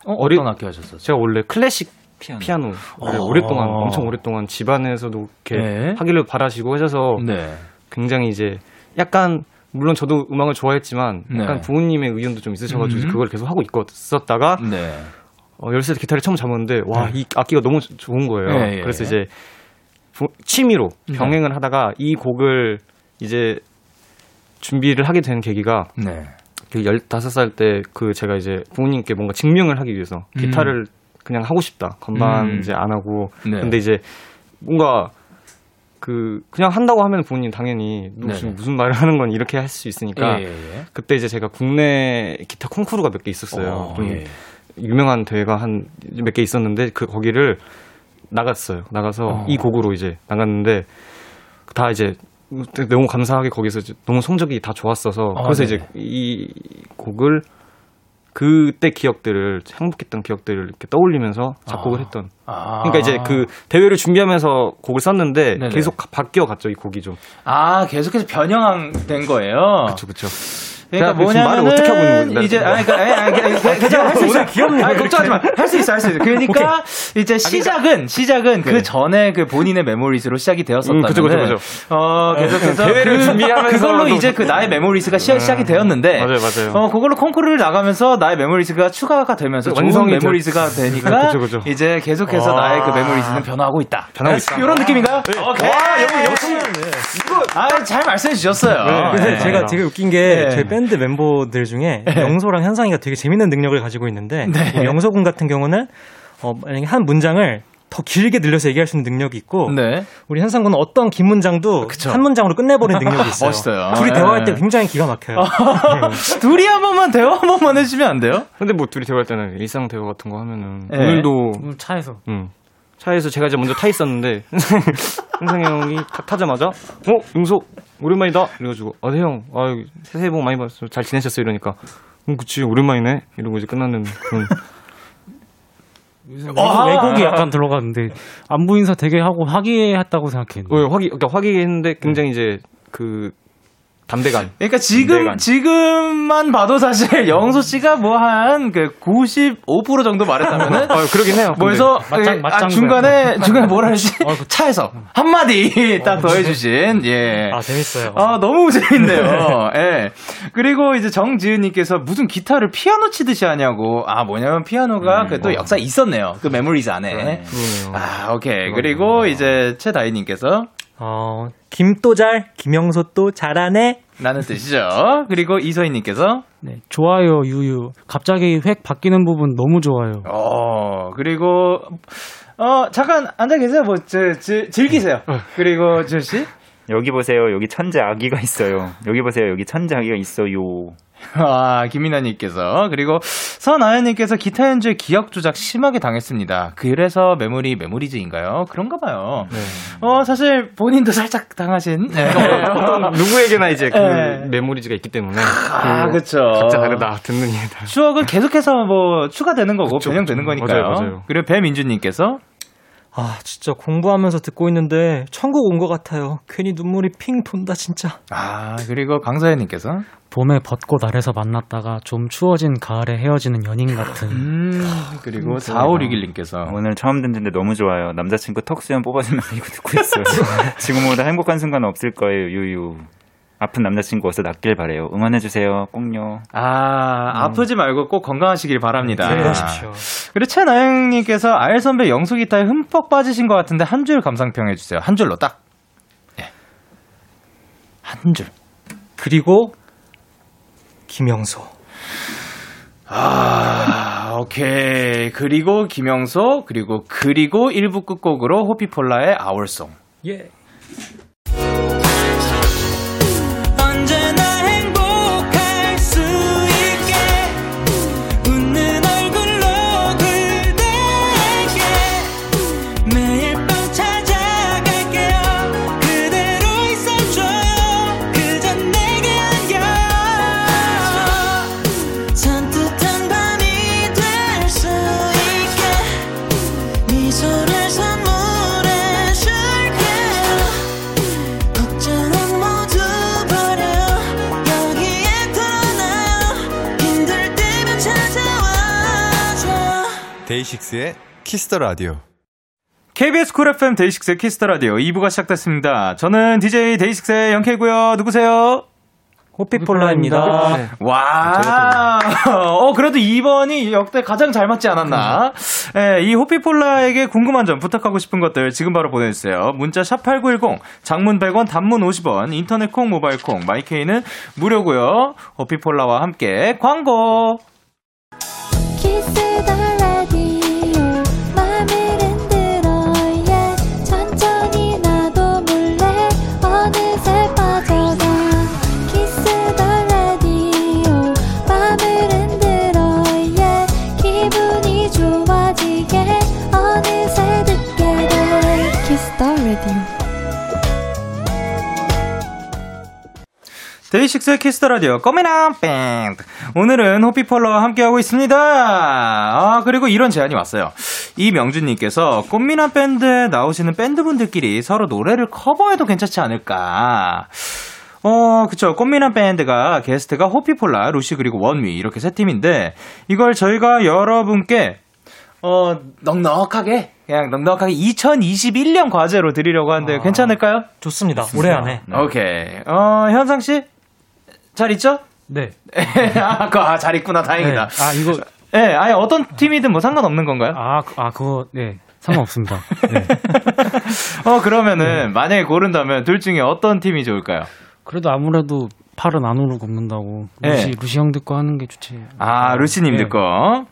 어, 어리- 어떤 악기 하셨었어요? 제가 원래 클래식 피아노. 피아노 를 어. 오랫동안 엄청 오랫동안 집안에서도 이렇게 네. 하기를 바라시고 하셔서 네. 굉장히 이제 약간 물론 저도 음악을 좋아했지만 약간 네. 부모님의 의견도 좀 있으셔가지고 음. 그걸 계속 하고 있었다가 네. 어, 열세 때 기타를 처음 잡았는데 와 이 악기가 너무 조- 좋은 거예요. 예, 예, 그래서 예. 이제 부- 취미로 네. 병행을 하다가 이 곡을 이제 준비를 하게 된 계기가 네. 그 15살 때 그 제가 이제 부모님께 뭔가 증명을 하기 위해서 음. 기타를 그냥 하고 싶다. 건반 음. 이제 안 하고. 네. 근데 이제 뭔가 그 그냥 한다고 하면 부모님 당연히 무슨 네네. 무슨 말을 하는 건 이렇게 할 수 있으니까 예, 예, 예. 그때 이제 제가 국내 기타 콩쿠르가 몇 개 있었어요. 어, 좀 예. 유명한 대회가 한 몇 개 있었는데 그 거기를 나갔어요. 나가서 어. 이 곡으로 이제 나갔는데 다 이제 너무 감사하게 거기서 너무 성적이 다 좋았어서 아, 그래서 네네. 이제 이 곡을 그때 기억들을 행복했던 기억들을 이렇게 떠올리면서 작곡을 아. 했던. 아. 그러니까 이제 그 대회를 준비하면서 곡을 썼는데 네네. 계속 가- 바뀌어 갔죠 이 곡이 좀. 아, 계속해서 변형된 거예요. 그렇죠, 그렇죠. 그러니까 지금 말을 뭐냐면은 어떻게 하고 있는? 이제 아니 그러니까 아니, 아니, 아니, 아니, 괜찮아 할수 있어. 귀엽네, 아니, 걱정하지 마. 할 수 있어, 할 수 있어. 그러니까 [LAUGHS] 이제 시작은 시작은 그 네. 전에 그 본인의 메모리즈로 시작이 되었었다면 음, 그죠, 그죠, 그죠. 어, 계속해서 대회를 그, 준비하면서 그걸로 또- 이제 그 나의 Memories가 시작, 시작이 되었는데 맞아요, 맞아요. 어, 그걸로 콩쿠르를 나가면서 나의 Memories가 추가가 되면서 완성이 Memories가 되니까 [LAUGHS] 그죠, 그죠. 이제 계속해서 와. 나의 그 Memories는 변화하고 있다. 변하고 있다. 이런 느낌인가요? 오케이. 와, 역시 아, 잘 말씀해 주셨어요. 근데 네. 네, 제가 되게 웃긴 게 네. 저희 밴드 멤버들 중에 영소랑 현상이가 되게 재밌는 능력을 가지고 있는데 네. 영소 군 같은 경우는 어, 만약에 한 문장을 더 길게 늘려서 얘기할 수 있는 능력이 있고 네. 우리 현상 군은 어떤 긴 문장도 그쵸. 한 문장으로 끝내버리는 [LAUGHS] 능력이 있어요. 멋있어요. 둘이 네. 대화할 때 굉장히 기가 막혀요. [LAUGHS] 둘이 한 번만 대화 한 번만 해주면 안 돼요? 근데 뭐 둘이 대화할 때는 일상 대화 같은 거 하면은 네. 오늘도 음, 차에서 음. 차에서 제가 이제 먼저 타 있었는데 [LAUGHS] 현상이 형이 타, 타자마자 어 용소 오랜만이다 이래가지고 아네 형, 아 새해 복 많이 받았어 잘 지내셨어요 이러니까. 음 그치 오랜만이네. 이러고 이제 끝나는 그런. 외국, 외국이 약간 들어갔는데 안부 인사 되게 하고 화기애애했다고 생각했는데 어, 화기 그러니까 화기했는데 굉장히 이제 그 담대감 그러니까 지금 내가. 지금만 봐도 사실 [LAUGHS] 영소 씨가 뭐 한 그 95% 정도 말했다면은 아 [LAUGHS] 그러긴 해요. 뭐해서 [LAUGHS] 그, 아. 중간에 중간에 뭐라 하지 차에서 한 마디 딱 더해 주신 예. 아 재밌어요. 아, 너무 재밌네요. 예. 그리고 이제 정지은 님께서 무슨 기타를 피아노 치듯이 하냐고. 아, 뭐냐면 피아노가 그또 역사 있었네요. 그 메모리즈 안에. 그러네요. 아, 오케이. 그리고 이제 최다희 님께서 어, 김도 잘, 김영소 또 잘하네. 라는 뜻이죠. 그리고 이서희님께서 네, 좋아요 유유 갑자기 획 바뀌는 부분 너무 좋아요 어, 그리고, 어, 잠깐 앉아 계세요. 뭐, 저, 저, 즐기세요. 그리고, 저씨? 여기 보세요. 여기 천재 아기가 있어요. 여기 보세요. 여기 천재 아기가 있어요. [LAUGHS] 아, 김민아님께서. 그리고 서나연님께서 기타 연주에 기억 조작 심하게 당했습니다. 그래서 메모리, 메모리즈인가요? 그런가 봐요. 어, 사실 본인도 살짝 당하신. 네. [LAUGHS] 어떤 누구에게나 이제 그 네. 메모리즈가 있기 때문에 아, 그 그쵸. 각자 다르다 듣는 이에 따라 추억은 계속해서 뭐 추가되는 거고 그쵸, 변형되는. 거니까요. 맞아요, 맞아요. 그리고 배민주님께서 아, 진짜 공부하면서 듣고 있는데 천국 온 것 같아요. 괜히 눈물이 핑 돈다, 진짜. 아 그리고 강서연님께서 봄에 벚꽃 아래서 만났다가 좀 추워진 가을에 헤어지는 연인 같은 음 그리고 4561님께서 오늘 처음 듣는데 너무 좋아요. 남자친구 턱수염 뽑아주면 이거 듣고 있어요. [LAUGHS] 지금보다 행복한 순간은 없을 거예요. 유유. 아픈 남자친구 어서 낫길 바래요. 응원해주세요. 꼭요. 아 아프지 말고 꼭 건강하시길 바랍니다. 기대하십시오. 그리고 최나영님께서 알 선배 영수 기타에 흠뻑 빠지신 것 같은데 한 줄 감상평 해주세요. 한 줄로 딱. 예. 한 줄. 그리고 김영소. 아, 오케이. 그리고 김영소, 그리고 그리고 1부 끝곡으로 호피폴라의 아울송. 예. DAY6의 Kiss the Radio. KBS 쿨 FM 데이식스의 키스터 라디오 2부가 시작됐습니다. 저는 DJ 데이식스의 영케이고요. 누구세요? 호피폴라입니다. 네. 와, [LAUGHS] 어, 그래도 이번이 역대 가장 잘 맞지 않았나? 예, 이 호피폴라에게 궁금한 점, 부탁하고 싶은 것들 지금 바로 보내주세요. 문자 샵8910, 장문 100원, 단문 50원, 인터넷 콩, 모바일 콩, my K는 무료고요 호피폴라와 함께 광고! 키스 더 DAY6의 Kiss the Radio 꽃미남 밴드 오늘은 호피폴라와 함께하고 있습니다. 아 그리고 이런 제안이 왔어요. 이명준님께서 꽃미남 밴드에 나오시는 밴드분들끼리 서로 노래를 커버해도 괜찮지 않을까. 어, 그쵸. 꽃미남 밴드가 게스트가 호피폴라, 루시 그리고 원위 이렇게 세 팀인데 이걸 저희가 여러분께 어 넉넉하게 그냥 넉넉하게 2021년 과제로 드리려고 하는데 아. 괜찮을까요? 좋습니다. 올해 안에. 네. 오케이. 어, 현상 씨? 잘 있죠? 네. [LAUGHS] 아, 그, 아, 잘 있구나. 다행이다. 네. 아, 이거, 예, 네, 아예 어떤 팀이든 뭐 상관없는 건가요? 아, 그- 아, 그거, 네. 상관없습니다. 네. [LAUGHS] 어, 그러면은, 만약에 고른다면 둘 중에 어떤 팀이 좋을까요? 그래도 아무래도 팔은 안으로 걷는다고. 루시, 네. 루시 형 듣고 하는 게 좋지. 아, 루시님들 네. 거.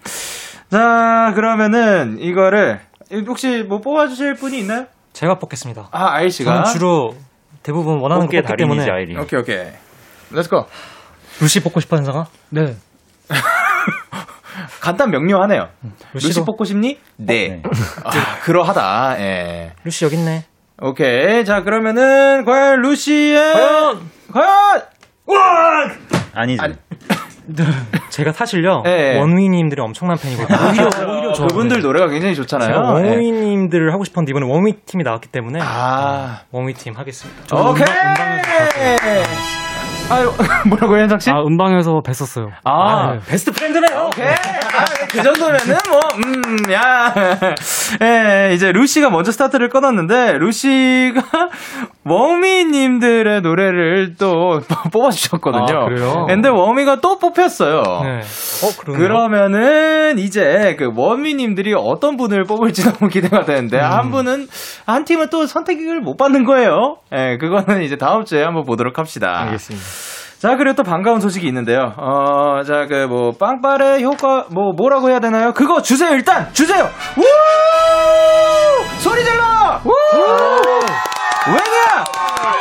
자, 그러면은, 이거를, 혹시 뭐 뽑아주실 분이 있나요? 제가 뽑겠습니다. 아, 아이 씨가. 저는 주로 대부분 원하는 거 꽃게 뽑기 때문에 아이리. 오케이, 오케이. Let's go. 루시 뽑고 싶어 현상아? 네. [LAUGHS] 간단 명료하네요. 루시 루시도 뽑고 싶니? 네. 네. 아, 그러하다. 예. 루시 여기 있네. 오케이. 자, 그러면은, 과연 루시의. 과연! 과연! 아니죠. 아니, 제가 사실요 예. 원위님들이 엄청난 팬이거든요. [LAUGHS] 오히려 오히려 저 그분들 노래가 굉장히 좋잖아요. 예. 원위님들을 하고 싶었는데 이번에 원위 팀이 나왔기 때문에 아. 원위 팀 하겠습니다. 오케이! 음방- 아유, [LAUGHS] 뭐라고요, 현상 씨? 아, 음방에서 뵀었어요. 아, 네. 베스트 프렌드네요. 오케이. 아, 그 정도면은 뭐, 음, 야. [LAUGHS] 예, 이제 루시가 먼저 스타트를 끊었는데, 루시가 워미님들의 [LAUGHS] 노래를 또 뽑아주셨거든요. 아, 그래요? 근데 워미가 또 뽑혔어요. 네. 어 그러네요. 그러면은 이제 그 워미님들이 어떤 분을 뽑을지 너무 기대가 되는데 한 분은 한 팀은 또 선택을 못 받는 거예요. 예, 그거는 이제 다음 주에 한번 보도록 합시다. 알겠습니다. 자, 그리고 또 반가운 소식이 있는데요. 어, 자, 그, 뭐, 빵빠레 효과, 뭐, 뭐라고 해야 되나요? 그거 주세요, 일단! 주세요! 우! 소리 질러! 우! 웽이야!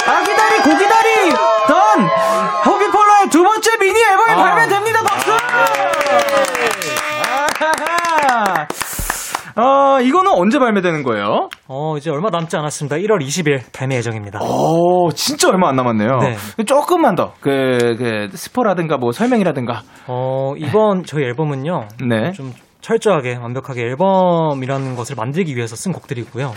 아기다리, 고기다리! 던! 어, 이거는 언제 발매되는 거예요? 어 이제 얼마 남지 않았습니다. 1월 20일 발매 예정입니다. 오, 진짜 얼마 안 남았네요. 네. 조금만 더, 그, 그, 스포라든가 뭐 설명이라든가. 어 이번 저희 앨범은요 네. 좀 철저하게 완벽하게 앨범이라는 것을 만들기 위해서 쓴 곡들이고요.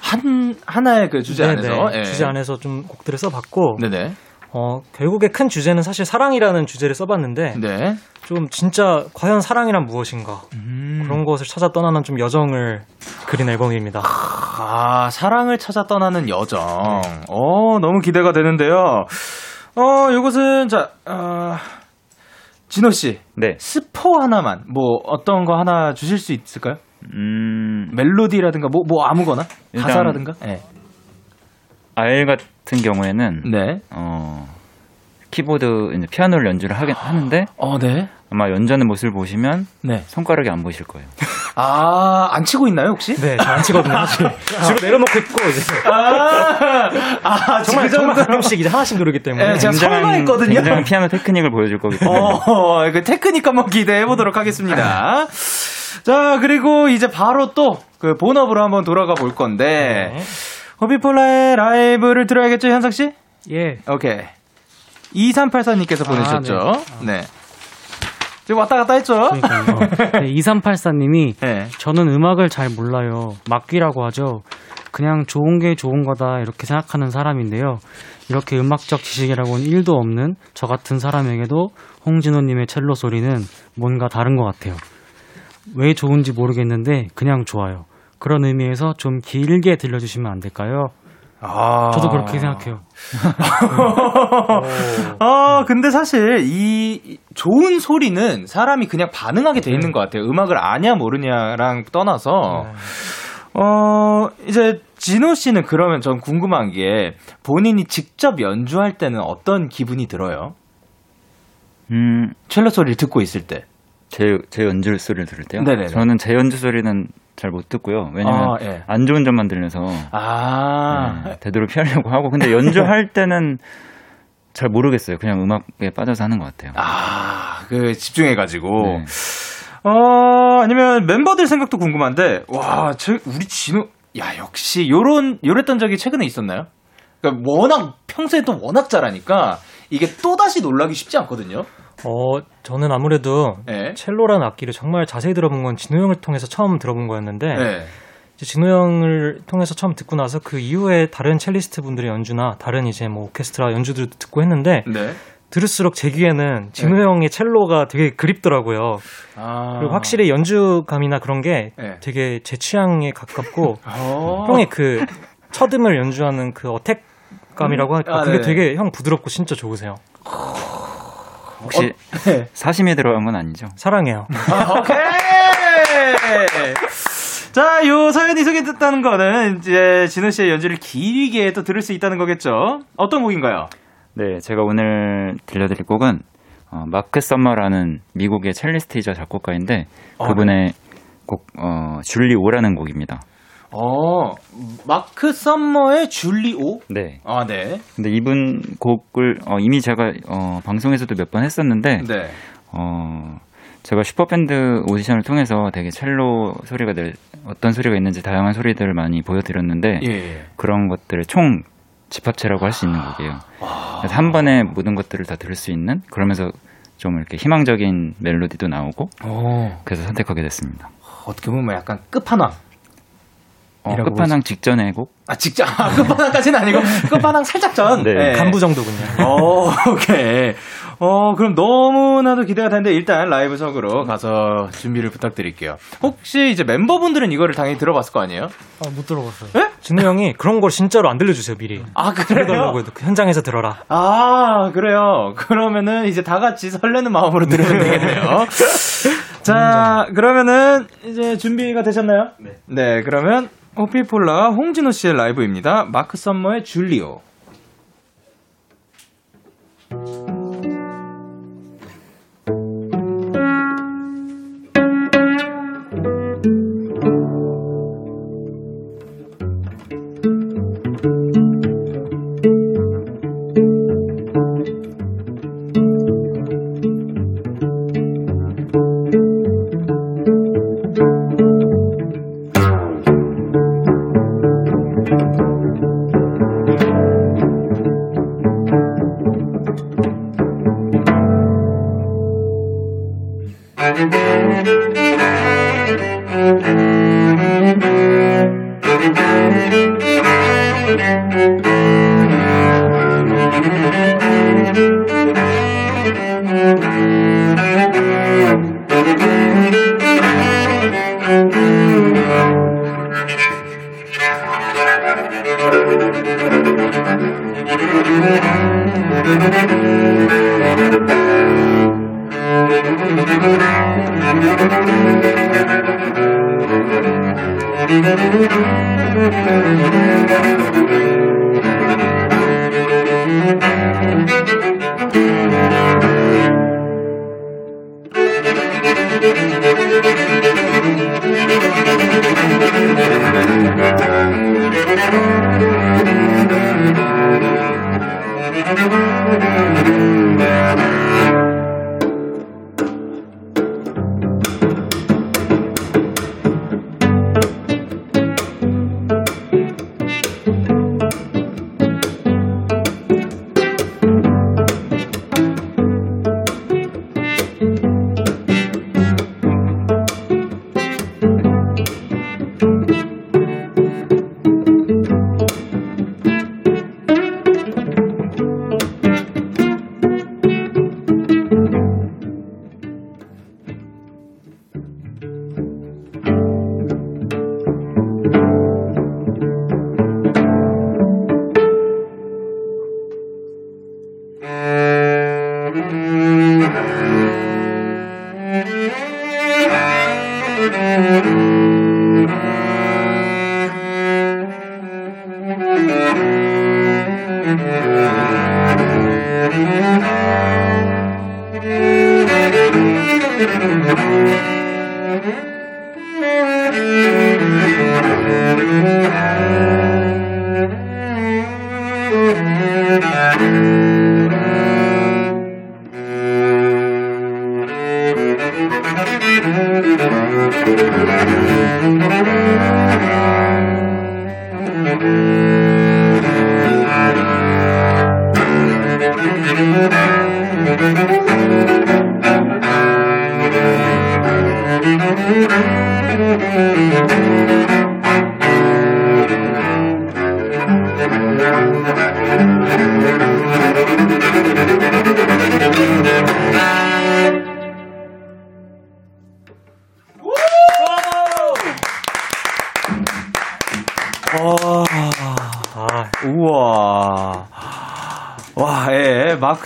한 하나의 그 주제 네네. 안에서 예. 주제 안에서 좀 곡들을 써봤고 네네 어 결국에 큰 주제는 사실 사랑이라는 주제를 써봤는데 네. 좀 진짜 과연 사랑이란 무엇인가? 음. 그런 것을 찾아 떠나는 좀 여정을 그린 앨범입니다. 아 사랑을 찾아 떠나는 여정. 어 너무 기대가 되는데요. 어 요것은 자 어, 진호 씨. 네. 스포 하나만 뭐 어떤 거 하나 주실 수 있을까요? 음, 멜로디라든가 뭐뭐 아무거나? 가사라든가? 네. 알 같은 경우에는 네. 어, 키보드 이제 피아노를 연주를 하긴 하는데 어, 네. 아마 연주하는 모습을 보시면 네. 손가락이 안 보이실 거예요. 아, 안 치고 있나요, 혹시? 네, 저 안 치거든요. 사실. 주로 내려놓고 있고 이제 아, 아 정말 그 정말 가끔씩 이제 하나씩 누르기 때문에 네, 제가 설마 했거든요. 굉장한 피아노 테크닉을 보여줄 거기 때문에 어, 그 테크닉 한번 기대해 보도록 하겠습니다. 자, 그리고 이제 바로 또 그 본업으로 한번 돌아가 볼 건데 네. 허비폴라의 라이브를 들어야겠죠, 현석 씨? 예. 오케이. 2384님께서 아, 보내주셨죠. 네. 지금 왔다 갔다 했죠? 그러니까요. 네, 2384님이 [LAUGHS] 네. 저는 음악을 잘 몰라요. 막귀라고 하죠. 그냥 좋은 게 좋은 거다 이렇게 생각하는 사람인데요. 이렇게 음악적 지식이라고는 1도 없는 저 같은 사람에게도 홍진호님의 첼로 소리는 뭔가 다른 것 같아요. 왜 좋은지 모르겠는데 그냥 좋아요. 그런 의미에서 좀 길게 들려주시면 안 될까요? 아. 저도 그렇게 생각해요. 아, 근데 사실 이 좋은 소리는 사람이 그냥 반응하게 돼 있는 것 같아요. 음악을 아냐 모르냐랑 떠나서. 어, 이제 진호 씨는 그러면 전 궁금한 게 본인이 직접 연주할 때는 어떤 기분이 들어요? 음, 첼로 소리를 듣고 있을 때. 제, 제 연주 소리를 들을 때요? 네네네. 저는 제 연주 소리는 잘 못 듣고요. 왜냐면 아, 예. 안 좋은 점만 들려서 아. 네, 되도록 피하려고 하고 근데 연주할 [LAUGHS] 때는 잘 모르겠어요. 그냥 음악에 빠져서 하는 것 같아요. 아, 그 집중해 가지고. 네. 어, 아니면 멤버들 생각도 궁금한데, 와, 저, 우리 진호, 야, 역시, 요런, 요랬던 적이 최근에 있었나요? 그러니까 워낙, 평소에 또 워낙 잘하니까, 이게 또 다시 놀라기 쉽지 않거든요? 어, 저는 아무래도 네. 첼로라는 악기를 정말 자세히 들어본 건 진호 형을 통해서 처음 들어본 거였는데 네. 이제 진호 형을 통해서 처음 듣고 나서 그 이후에 다른 첼리스트 분들의 연주나 다른 이제 뭐 오케스트라 연주들도 듣고 했는데 네. 들을수록 제 귀에는 진호 네. 형의 첼로가 되게 그립더라고요. 아. 그리고 확실히 연주감이나 그런 게 네. 되게 제 취향에 가깝고 어. [LAUGHS] 형의 그 첫음을 연주하는 그 어택감이라고 할까 아, 그게 네. 되게 형 부드럽고 진짜 좋으세요. 혹시 네. 사심에 들어간 건 아니죠? 사랑해요. [LAUGHS] 아, 오케이! [LAUGHS] 자, 요 사연이 소개됐다는 거는 이제 진호 씨의 연주를 길게 또 들을 수 있다는 거겠죠? 어떤 곡인가요? 네, 제가 오늘 들려드릴 곡은 어, Mark Summer라는 미국의 첼리스트이자 작곡가인데 어, 그분의 곡 어, Julie-O라는 곡입니다. 어, Mark Summer의 Julie-O? 네. 아, 네. 근데 이분 곡을 어, 이미 제가 어, 방송에서도 몇 번 했었는데 네. 어, 제가 슈퍼밴드 오디션을 통해서 되게 첼로 소리가 낼 어떤 소리가 있는지 다양한 소리들을 많이 보여드렸는데 예, 예. 그런 것들을 총 집합체라고 할 수 있는 곡이에요. 아. 그래서 한 번에 모든 것들을 다 들을 수 있는 그러면서 좀 이렇게 희망적인 멜로디도 나오고 어, 그래서 선택하게 됐습니다. 어떻게 보면 약간 끝판왕. 어, 끝판왕 직전의 곡? 아, 직접, 아, 끝판왕까지는 아니고, 끝판왕 살짝 전. 네. 간부 정도군요. 어, 오케이. 어, 그럼 너무나도 기대가 되는데, 일단 라이브석으로 가서 준비를 부탁드릴게요. 혹시 이제 멤버분들은 이거를 당연히 들어봤을 거 아니에요? 아, 못 들어봤어요. 진호 형이 그런 걸 진짜로 안 들려주세요 미리. 아, 그래요? 현장에서 들어라. 아, 그래요. 그러면은 이제 다 같이 설레는 마음으로 들으면 되겠네요. [LAUGHS] 자, 그러면은 이제 준비가 되셨나요? 네. 네, 그러면 호피폴라 홍진호 씨의 라이브입니다. 마크 썸머의 줄리오.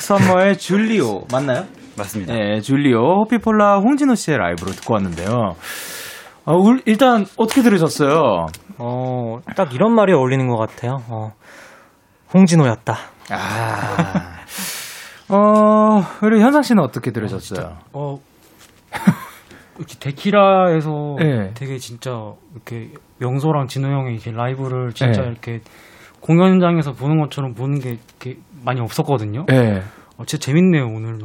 썸머의 줄리오 맞나요? 맞습니다. 예, 줄리오 호피폴라 홍진호 씨의 라이브로 듣고 왔는데요. 어, 울- 일단 어떻게 들으셨어요? 어, 딱 이런 말이 어울리는 것 같아요. 어, 홍진호였다. 아. 어, 그리고 현상 씨는 어떻게 들으셨어요? 어, 이렇게 데키라에서 네. 되게 진짜 이렇게 영소랑 진호 형이 이렇게 라이브를 진짜 네. 이렇게 공연장에서 보는 것처럼 보는 게 이렇게 많이 없었거든요. 예. 어, 진짜 재밌네요 오늘. [LAUGHS]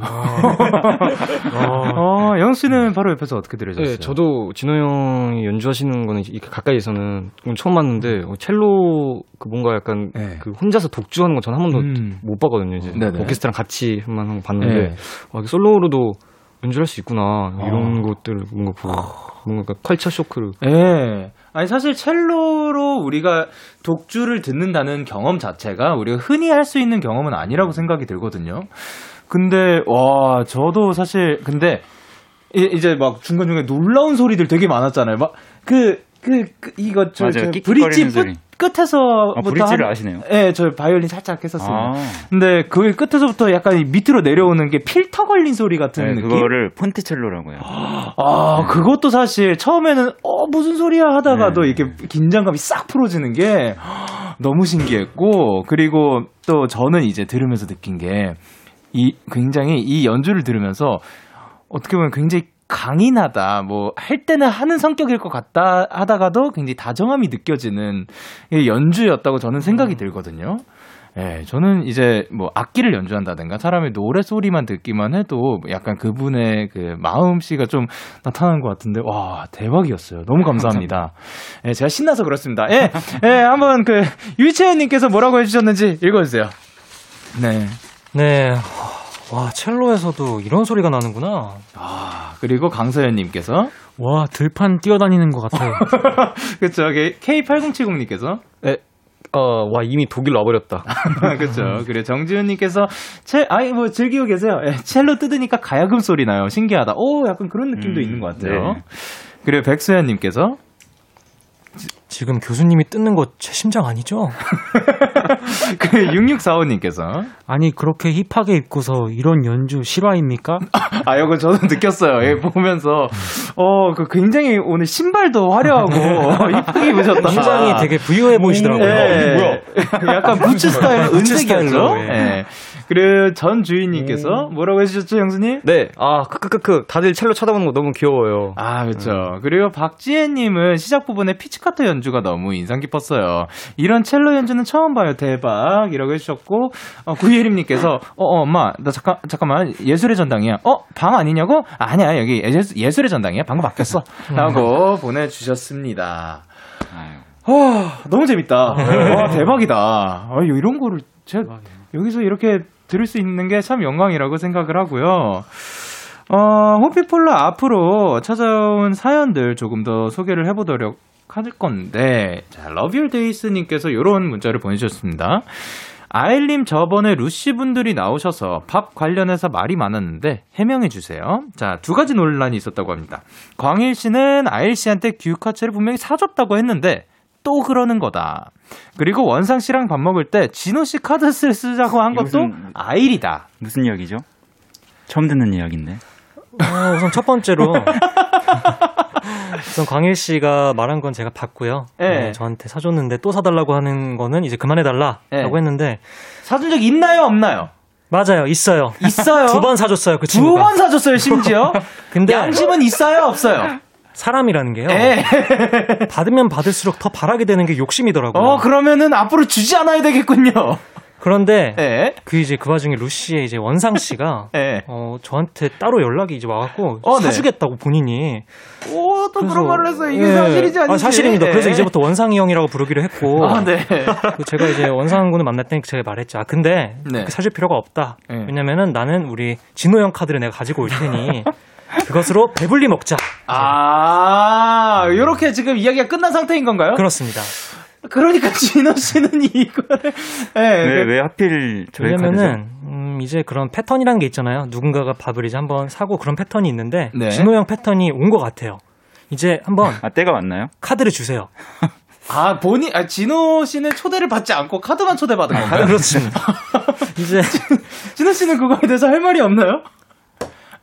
어, 어, 영 씨는 바로 옆에서 어떻게 들으셨어요? 네, 저도 진호 형이 연주하시는 거는 이렇게 가까이에서는 처음 봤는데 어, 첼로 그 뭔가 약간 네. 그 혼자서 독주하는 건 전 한 번도 음. 못 봤거든요. 이제 네네. 오케스트라랑 같이 한번 한번 봤는데 네. 어, 솔로로도 연주할 수 있구나 이런 아. 것들을 뭔가 보고 뭔가 컬처 쇼크를 예. 아니 사실 첼로 로 우리가 독주를 듣는다는 경험 자체가 우리가 흔히 할 수 있는 경험은 아니라고 생각이 들거든요. 근데 와 저도 사실 근데 이- 이제 막 중간 중간에 놀라운 소리들 되게 많았잖아요. 막그 그 그, 이거 저, 맞아요. 저 브릿지. 끝, 끝에서부터 아, 브릿지를 아시네요? 예, 저 바이올린 살짝 했었어요. 아, 근데 그 끝에서부터 약간 이 밑으로 내려오는 게 필터 걸린 소리 같은 네, 느낌. 그거를 폰티첼로라고 해요. 아, 그것도 사실 처음에는 어 무슨 소리야 하다가도 네. 이렇게 긴장감이 싹 풀어지는 게 너무 신기했고 그리고 또 저는 이제 들으면서 느낀 게 이 굉장히 이 연주를 들으면서 어떻게 보면 굉장히 강인하다 뭐 할 때는 하는 성격일 것 같다 하다가도 굉장히 다정함이 느껴지는 이 연주였다고 저는 생각이 들거든요. 예, 저는 이제 뭐 악기를 연주한다든가 사람의 노래 소리만 듣기만 해도 약간 그분의 그 마음씨가 좀 나타나는 것 같은데 와 대박이었어요. 너무 감사합니다. 예, 제가 신나서 그렇습니다. 예, 예, 한번 그 유채연님께서 뭐라고 해주셨는지 읽어주세요. 네. 네. 와, 첼로에서도 이런 소리가 나는구나. 아 그리고 강서연님께서 와 들판 뛰어다니는 것 같아요. [LAUGHS] 그쵸 K8070님께서 어, 와 이미 독일 와버렸다. [LAUGHS] 그렇죠. 그래 정지훈님께서 첼 아이 뭐 즐기고 계세요. 예, 첼로 뜯으니까 가야금 소리 나요. 신기하다. 오 약간 그런 느낌도 음, 있는 것 같아요. 네. 그리고 백수현님께서 지금 교수님이 뜯는 거 제 심장 아니죠? [LAUGHS] 그 6645님께서 아니 그렇게 힙하게 입고서 이런 연주 실화입니까? 아 이거 저도 느꼈어요. 예, 보면서 어그 굉장히 오늘 신발도 화려하고 이쁘게 입으셨다. 심장이 되게 부유해 보이시더라고요. 예. 약간 부츠 스타일 은색이었죠. 스타일로, 예. 예. 그리고 전 주인님께서 뭐라고 해주셨죠, 형수님? 네, 아 크크크크 다들 첼로 쳐다보는 거 너무 귀여워요. 아, 그렇죠. 그리고 박지혜님은 시작 부분에 피치카트 연주가 너무 인상 깊었어요. 이런 첼로 연주는 처음 봐요. 대박. 이라고 해주셨고, 어, 구예림님께서, 어, 어, 엄마, 나 잠깐, 잠깐만, 예술의 전당이야. 어, 방 아니냐고? 아니야, 여기 예술, 예술의 전당이야. 방금 바뀌었어. 라고 보내주셨습니다. 와, 너무 재밌다. 와, 대박이다. 아, 이런 거를 제가 여기서 이렇게 들을 수 있는 게 참 영광이라고 생각을 하고요. 어, 호피폴라 앞으로 찾아온 사연들 조금 더 소개를 해보도록 할 건데, 자, 러비얼데이스님께서 이런 문자를 보내주셨습니다. 아일님 저번에 루시 분들이 나오셔서 밥 관련해서 말이 많았는데 해명해 주세요. 자, 두 가지 논란이 있었다고 합니다. 광일 씨는 아일 씨한테 규카츠를 분명히 사줬다고 했는데 또 그러는 거다. 그리고 원상 씨랑 밥 먹을 때 진호 씨 카드 쓸 쓰자고 한 것도 무슨- 아일이다. 무슨 이야기죠? 처음 듣는 이야기인데. 어, 우선 첫 번째로 우선 광일 씨가 말한 건 제가 봤고요. 네. 네, 저한테 사줬는데 또 사달라고 하는 거는 이제 그만해달라라고 네. 했는데 사준 적 있나요, 없나요? 맞아요, 있어요. 있어요. [LAUGHS] 두 번 사줬어요, 그두 친구가. 번 사줬어요, 심지어. [LAUGHS] 근데 양심은 있어요, 없어요? 사람이라는 게요. 예. [LAUGHS] 받으면 받을수록 더 바라게 되는 게 욕심이더라고요. 어, 그러면은 앞으로 주지 않아야 되겠군요. 그런데 예. 그 이제 그 와중에 루시의 이제 원상 씨가 [LAUGHS] 예. 어 저한테 따로 연락이 이제 와갖고 어, 네. 사주겠다고 본인이 오, 또 그래서- 그런 말을 했어요. 이게 예. 사실이지 아닌지. 아, 사실입니다. 예. 그래서 이제부터 원상이 형이라고 부르기로 했고 아, 네. [LAUGHS] 그 제가 이제 원상 군을 만날 때 제가 말했죠. 아 근데 네. 사줄 필요가 없다. 네. 왜냐면은 나는 우리 진호 형 카드를 내가 가지고 올 테니 그것으로 배불리 먹자. 아, 요렇게 지금 이야기가 끝난 상태인 건가요? 그렇습니다. 그러니까 진호 씨는 이거를 예. 왜, 그- 왜 하필? 왜냐면은 음, 이제 그런 패턴이라는 게 있잖아요. 누군가가 밥을 이제 한번 사고 그런 패턴이 있는데 네. 진호 형 패턴이 온 것 같아요. 이제 한번 아, 때가 왔나요? 카드를 주세요. [LAUGHS] 아, 본인 아 진호 씨는 초대를 받지 않고 카드만 초대받은 건가요? 그렇습니다. [LAUGHS] 이제 진호 씨는 그거에 대해서 할 말이 없나요?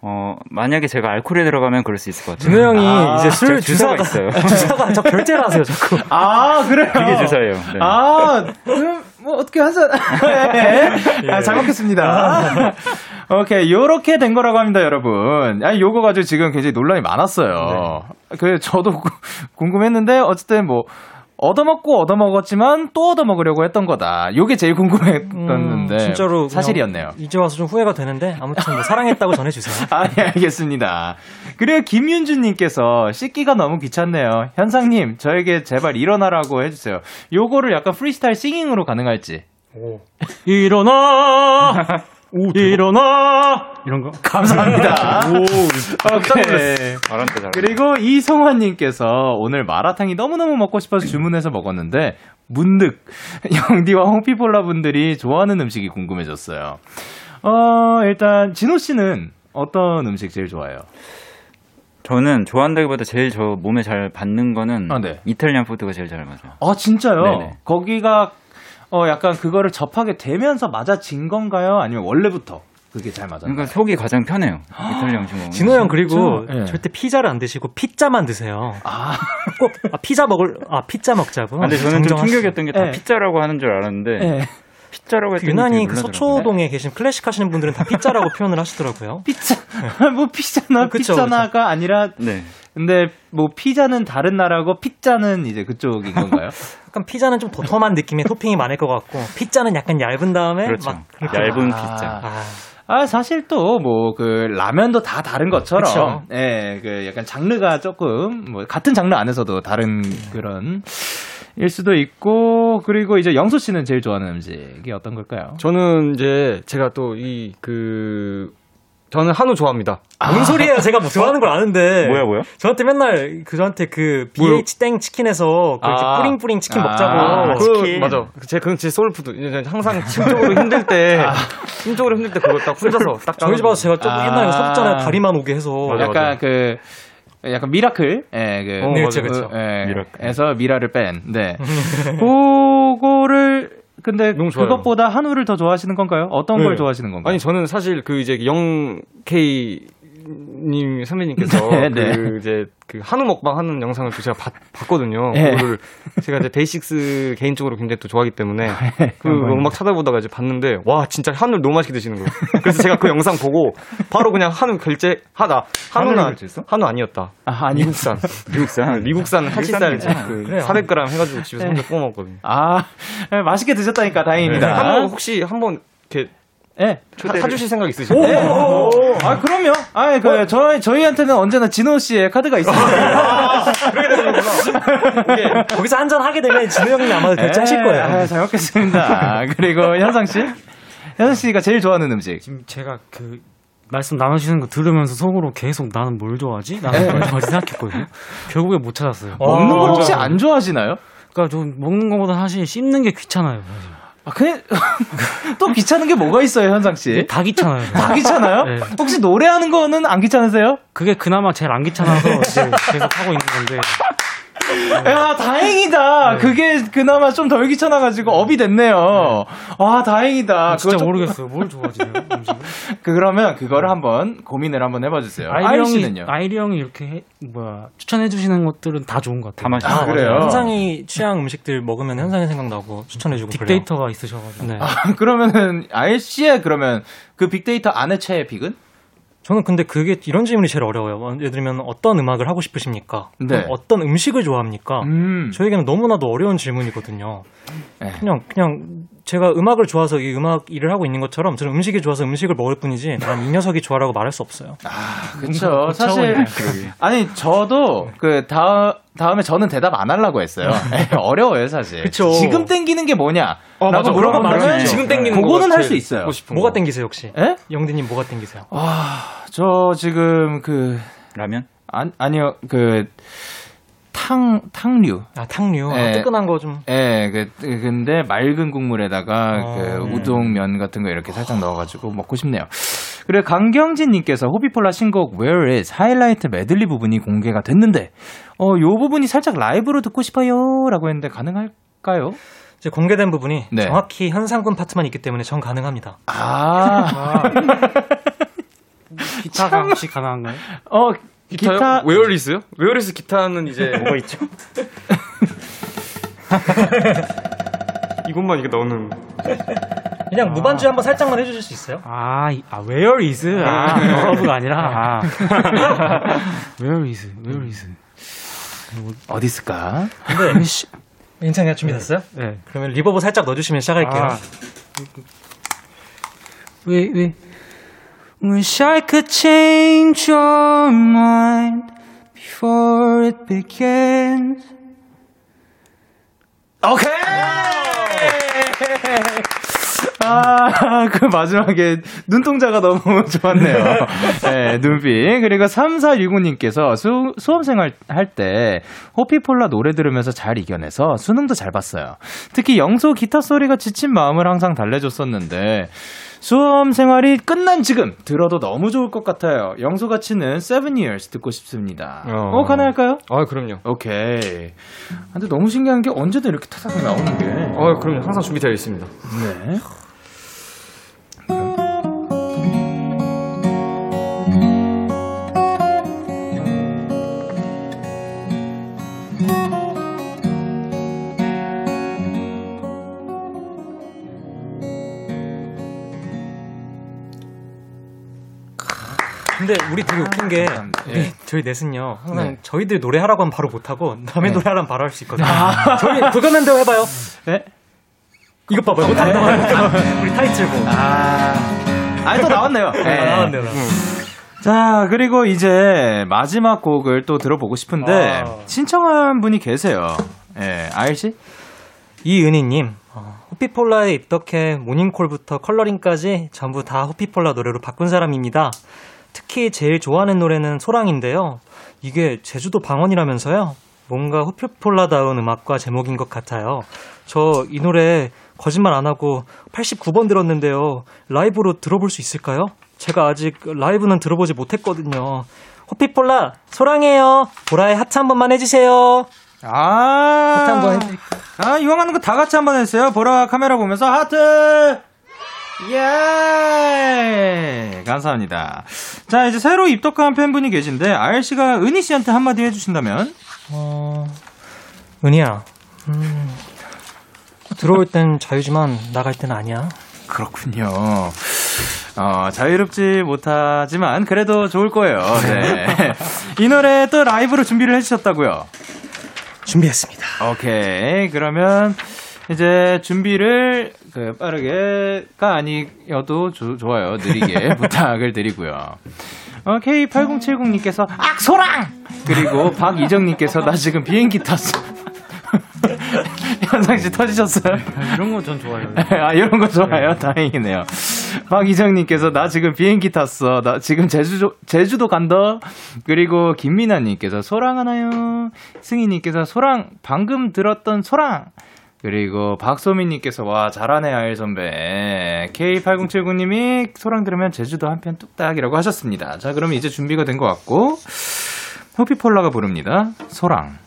어, 만약에 제가 알코올에 들어가면 그럴 수 있을 것 같아요. 진호 형이 아, 이제 술저 주사가 주사가 있어요. [LAUGHS] 주사가 저 결제를 하세요 자꾸. 아, 그래요. 그게 주사예요. 네. 아, 그럼 뭐 어떻게 하자. [LAUGHS] 네. 아, 잘 먹겠습니다. 오케이, 요렇게 된 거라고 합니다, 여러분. 아, 요거 가지고 지금 굉장히 논란이 많았어요. 그 저도 구- [LAUGHS] 궁금했는데 어쨌든 뭐 얻어먹고 얻어먹었지만 또 얻어먹으려고 했던 거다. 요게 제일 궁금했었는데 음, 진짜로 사실이었네요. 이제 와서 좀 후회가 되는데 아무튼 뭐 사랑했다고 [LAUGHS] 전해주세요. 아, 예, 알겠습니다. 그리고 김윤주님께서 씻기가 너무 귀찮네요. 현상님, 저에게 제발 일어나라고 해주세요. 요거를 약간 프리스타일 싱잉으로 가능할지. 일어나 [LAUGHS] 일어나 이런 거. 감사합니다. [LAUGHS] 오케이. 잘한다, 잘한다. 그리고 이성환님께서 오늘 마라탕이 너무너무 먹고 싶어서 주문해서 먹었는데 문득 [LAUGHS] 영디와 홍피폴라 분들이 좋아하는 음식이 궁금해졌어요. 어, 일단 진호 씨는 어떤 음식 제일 좋아해요? 저는 좋아한다기보다 제일 저 몸에 잘 받는 거는 아, 네. 이탈리안 푸드가 제일 잘 맞아요. 아, 진짜요? 네네. 거기가 어 약간 그거를 접하게 되면서 맞아진 건가요? 아니면 원래부터 그게 잘 맞았나요? 그러니까 속이 가장 편해요. 이탈리안 음식 먹으면. 진호 형 그리고? 예. 절대 피자를 안 드시고 피자만 드세요. 아, 꼭 아, 피자 먹을 아 피자 먹자고. 아, 근데 저는 좀. 충격이었던 게다 네. 피자라고 하는 줄 알았는데 예. 피자라고 했더니 유난히 그. 서초동에 계신 클래식 하시는 분들은 다 피자라고 [LAUGHS] 표현을 하시더라고요. 피자 뭐 피자나 그쵸, 피자나가 아니라 네. 근데 뭐 피자는 다른 나라고 피자는 이제 그쪽인 건가요? [LAUGHS] 약간 피자는 좀 도톰한 느낌의 토핑이 많을 것 같고 피자는 약간 얇은 다음에 그렇죠. 막 그렇게 얇은 아. 피자. 아, 아 사실 또 뭐 그 라면도 다 다른 것처럼 그쵸. 예, 그 약간 장르가 조금 뭐 같은 장르 안에서도 다른 그런 일 수도 있고 그리고 이제 영소 씨는 제일 좋아하는 음식이 어떤 걸까요? 저는 이제 제가 또 이 그 저는 한우 좋아합니다. 뭔 소리예요? 제가 뭐 좋아하는 걸 아는데. 뭐야 뭐야? 저한테 맨날 그 저한테 그? BH 땡 치킨에서 그 아. 뿌링뿌링 치킨 아. 먹자고. 아, 그 치킨. 맞아. 제 그건 제 soul food. 이제 항상 심적으로 힘들 때 [LAUGHS] 심적으로 힘들 때 그거 딱 혼자서 딱 저희 집 와서 제가 조금 아. 옛날에 사줬잖아요. 다리만 오게 해서. 맞아, 약간 맞아. 그 약간 miracle, 예, 그, 어. 예, miracle. 에서 미라를 뺀, 네. [LAUGHS] 그거를, 근데. 그것보다 한우를 더 좋아하시는 건가요? 어떤 걸 네. 좋아하시는 건가요? 아니 저는 사실 그 이제 Young K 님 선배님께서 [LAUGHS] 네, 네. 그 이제 그 한우 먹방 하는 영상을 또 제가 봤, 봤거든요. 네. 그거를 제가 이제 DAY6 개인적으로 굉장히 또 좋아하기 때문에 네. [LAUGHS] 그 음악 찾아보다가 이제 봤는데 와 진짜 한우를 너무 맛있게 드시는 거예요. 그래서 제가 그 영상 보고 바로 그냥 한우 결제 하다. 한우를 한우는 결제했어? 한우 아니었다. 아, 아니. [LAUGHS] 미국산. 미국산. 미국산 한치살. 그 그래요. 400g 해가지고 집에서 혼자 구워 먹거든요. 아, 예, 맛있게 드셨다니까 다행입니다. 한우 혹시 한번 이렇게 예. 사- 사주실 생각 있으신가요? 네. 아, 그럼요. 아, 그, 저, 저희한테는 언제나 진호 씨의 카드가 있습니다. 거기서 한 잔 하게 되면 진우 형이 아마 결제하실 거예요. 아, 잘 먹겠습니다. 그리고 현상 씨? 현상 씨가 제일 좋아하는 음식. 지금 제가 그 말씀 나누시는 거 들으면서 속으로 계속 나는 뭘 좋아하지? 나는 뭘 좋아하지 생각했거든요. 결국에 못 찾았어요. 먹는 걸 혹시 안 좋아하시나요? 그러니까 좀 먹는 것보다 사실 씹는 게 귀찮아요. 사실. 아, 그냥, [LAUGHS] 또 귀찮은 게 뭐가 있어요, 현상 씨? 다 귀찮아요. [LAUGHS] 다 귀찮아요? 네. 혹시 노래하는 거는 안 귀찮으세요? 그게 그나마 제일 안 귀찮아서 계속 하고 있는 건데 야, 다행이다. 그게 그나마 좀 덜 귀찮아가지고 업이 됐네요. 와, 다행이다. 진짜 그거 좀- 모르겠어요. 뭘 좋아하지요? 음식을? [LAUGHS] 그러면 그거를 한번 고민을 한번 해봐주세요. 아이리 형이? 아이리 형이 이렇게 해- 뭐야 추천해 주시는 것들은 다 좋은 것 같아요. 다 맛있어요. 아, 그래요? 현상이 취향 음식들 먹으면 현상이 생각나고 추천해주고 그래요. 빅데이터가 있으셔가지고. 네. 그러면은 아일 씨의 그러면 그 빅데이터 안에 최애 픽은? 저는 근데 그게 이런 질문이 제일 어려워요. 예를 들면 어떤 음악을 하고 싶으십니까? 네. 어떤 음식을 좋아합니까? 음. 저에게는 너무나도 어려운 질문이거든요. 네. 그냥 그냥 제가 음악을 좋아서 이 음악 일을 하고 있는 것처럼 저는 음식이 좋아서 음식을 먹을 뿐이지 난 이 녀석이 좋아라고 말할 수 없어요. 그쵸. 사실 아니 저도 그 다음 다음에 저는 대답 안 하려고 했어요. [LAUGHS] 어려워요 사실. 그쵸. 지금 땡기는 게 뭐냐? 어, 라고. 물어보면. 지금 땡기는 그거는 할 수 있어요. 뭐가 거. 땡기세요 혹시? 예? 영디 님 뭐가 땡기세요? 저 지금 그 라면? 아, 아니요 그 탕, 탕류. 아 탕류 아, 예. 뜨끈한 거 좀. 예, 그, 근데 맑은 국물에다가 어. 그 우동면 같은 거 이렇게 살짝 넣어가지고 먹고 싶네요. 그리고 강경진님께서 호비폴라 신곡 Where Is 하이라이트 메들리 부분이 공개가 됐는데, 어, 요 부분이 살짝 라이브로 듣고 싶어요. 라고 했는데 가능할까요? 이제 공개된 부분이 네. 정확히 현상금 파트만 있기 때문에 전 가능합니다. 아, 기타가 혹시 가능한가요? 어, 기타요? 기타. Where is요? Where is 기타는 이제 뭐가 있죠? [LAUGHS] 이것만 이게 넣는 그냥 무반주 한번 살짝만 해주실 수 있어요? 아, 이- 아 where is? 아, love가 아니라 아. where is? where is? 어디 있을까? 근데 [LAUGHS] 괜찮아요? 준비됐어요? 네. 그러면 reverb 살짝 넣어주시면 시작할게요. 아. We, we, wish I could change your mind before it begins. 오케이! 아, 그 마지막에 눈동자가 너무 [LAUGHS] 좋았네요. 네, 눈빛. 그리고 3465님께서 수, 수험생활 할 때 호피폴라 노래 들으면서 잘 이겨내서 수능도 잘 봤어요. 특히 영소 기타 소리가 지친 마음을 항상 달래줬었는데 수험 생활이 끝난 지금 들어도 너무 좋을 것 같아요. 영소 가 치는 7 years 듣고 싶습니다. 어, 어. 가능할까요? 아 그럼요 오케이. 근데 너무 신기한 게 언제든 이렇게 타닥 나오는 게. 아 그럼요 항상 준비되어 있습니다 네. 근데 우리 되게 웃긴 게. 우리 예. 저희 넷은요 항상 네. 저희들 노래하라고 하면 바로 못하고 남의 노래하라면 바로 할 수 있거든요. 저희 불가면대로 해봐요. 네. 이것 봐봐요. 못하나요 우리 타이틀곡. 아. 아니, 또 나왔네요. 네. 나왔네요. 자, 그리고 이제 마지막 곡을 또 들어보고 싶은데, 아. 신청한 분이 계세요. 예, 아일씨? 이은희님, 어, 호피폴라에 입덕해 모닝콜부터 컬러링까지 전부 다 호피폴라 노래로 바꾼 사람입니다. 특히 제일 좋아하는 노래는 소랑인데요. 이게 제주도 방언이라면서요? 뭔가 호피폴라다운 음악과 제목인 것 같아요. 저 이 노래 거짓말 안 하고 89번 들었는데요. 라이브로 들어볼 수 있을까요? 제가 아직 라이브는 들어보지 못했거든요. 호피폴라, 소랑해요. 보라의 하트 한 번만 해주세요. 아. 하트 한 번 해드릴게요. 아, 이왕 하는 거 다 같이 한 번 했어요. 보라 카메라 보면서 하트! 예! 감사합니다. 자, 이제 새로 입덕한 팬분이 계신데, 아일씨가 은희씨한테 한마디 해주신다면? 어, 은희야, 음, 들어올 땐 자유지만 나갈 땐 아니야. 그렇군요. 어, 자유롭지 못하지만 그래도 좋을 거예요. 네. [LAUGHS] 이 노래 또 라이브로 준비를 해주셨다고요. 준비했습니다. 오케이. 그러면 이제 준비를 그 빠르게가 아니어도 조- 좋아요. 느리게 [LAUGHS] 부탁을 드리고요. 어, K8070님께서 악소랑! 그리고 박이정님께서 나 지금 비행기 탔어. [LAUGHS] 현상 씨 터지셨어요? 이런 거 전 좋아해요. [LAUGHS] 아, 이런 거 좋아요. 다행이네요. 박이정님께서 나 지금 비행기 탔어. 나 지금 제주도, 제주도 간다. 그리고 김민아님께서 소랑 하나요? 승희님께서 소랑, 방금 들었던 소랑. 그리고 박소민님께서 와, 잘하네, 아일 선배. K8079님이 소랑 들으면 제주도 한편 뚝딱이라고 하셨습니다. 자, 그럼 이제 준비가 된 것 같고, 호피폴라가 부릅니다. 소랑.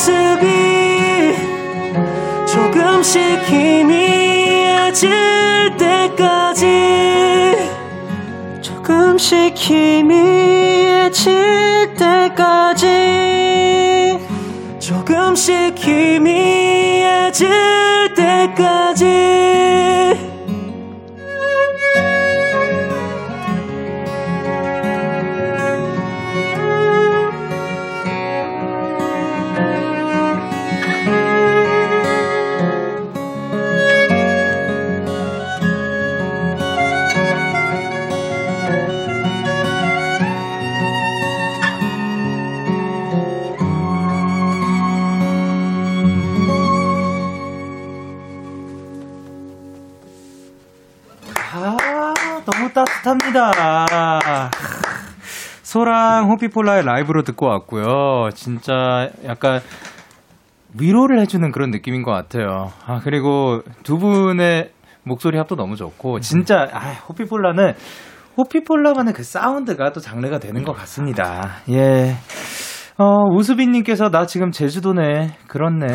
모습이 조금씩 희미해질 때까지 조금씩 희미해질 때까지 조금씩 희미해질 때까지 따뜻합니다. 소랑 호피폴라의 라이브로 듣고 왔고요. 진짜 약간 위로를 해주는 그런 느낌인 것 같아요. 아, 그리고 두 분의 목소리 합도 너무 좋고, 진짜, 아, 호피폴라는, 호피폴라만의 그 사운드가 또 장르가 되는 것 같습니다. 예. 어, 우수빈님께서 나 지금 제주도네. 그렇네.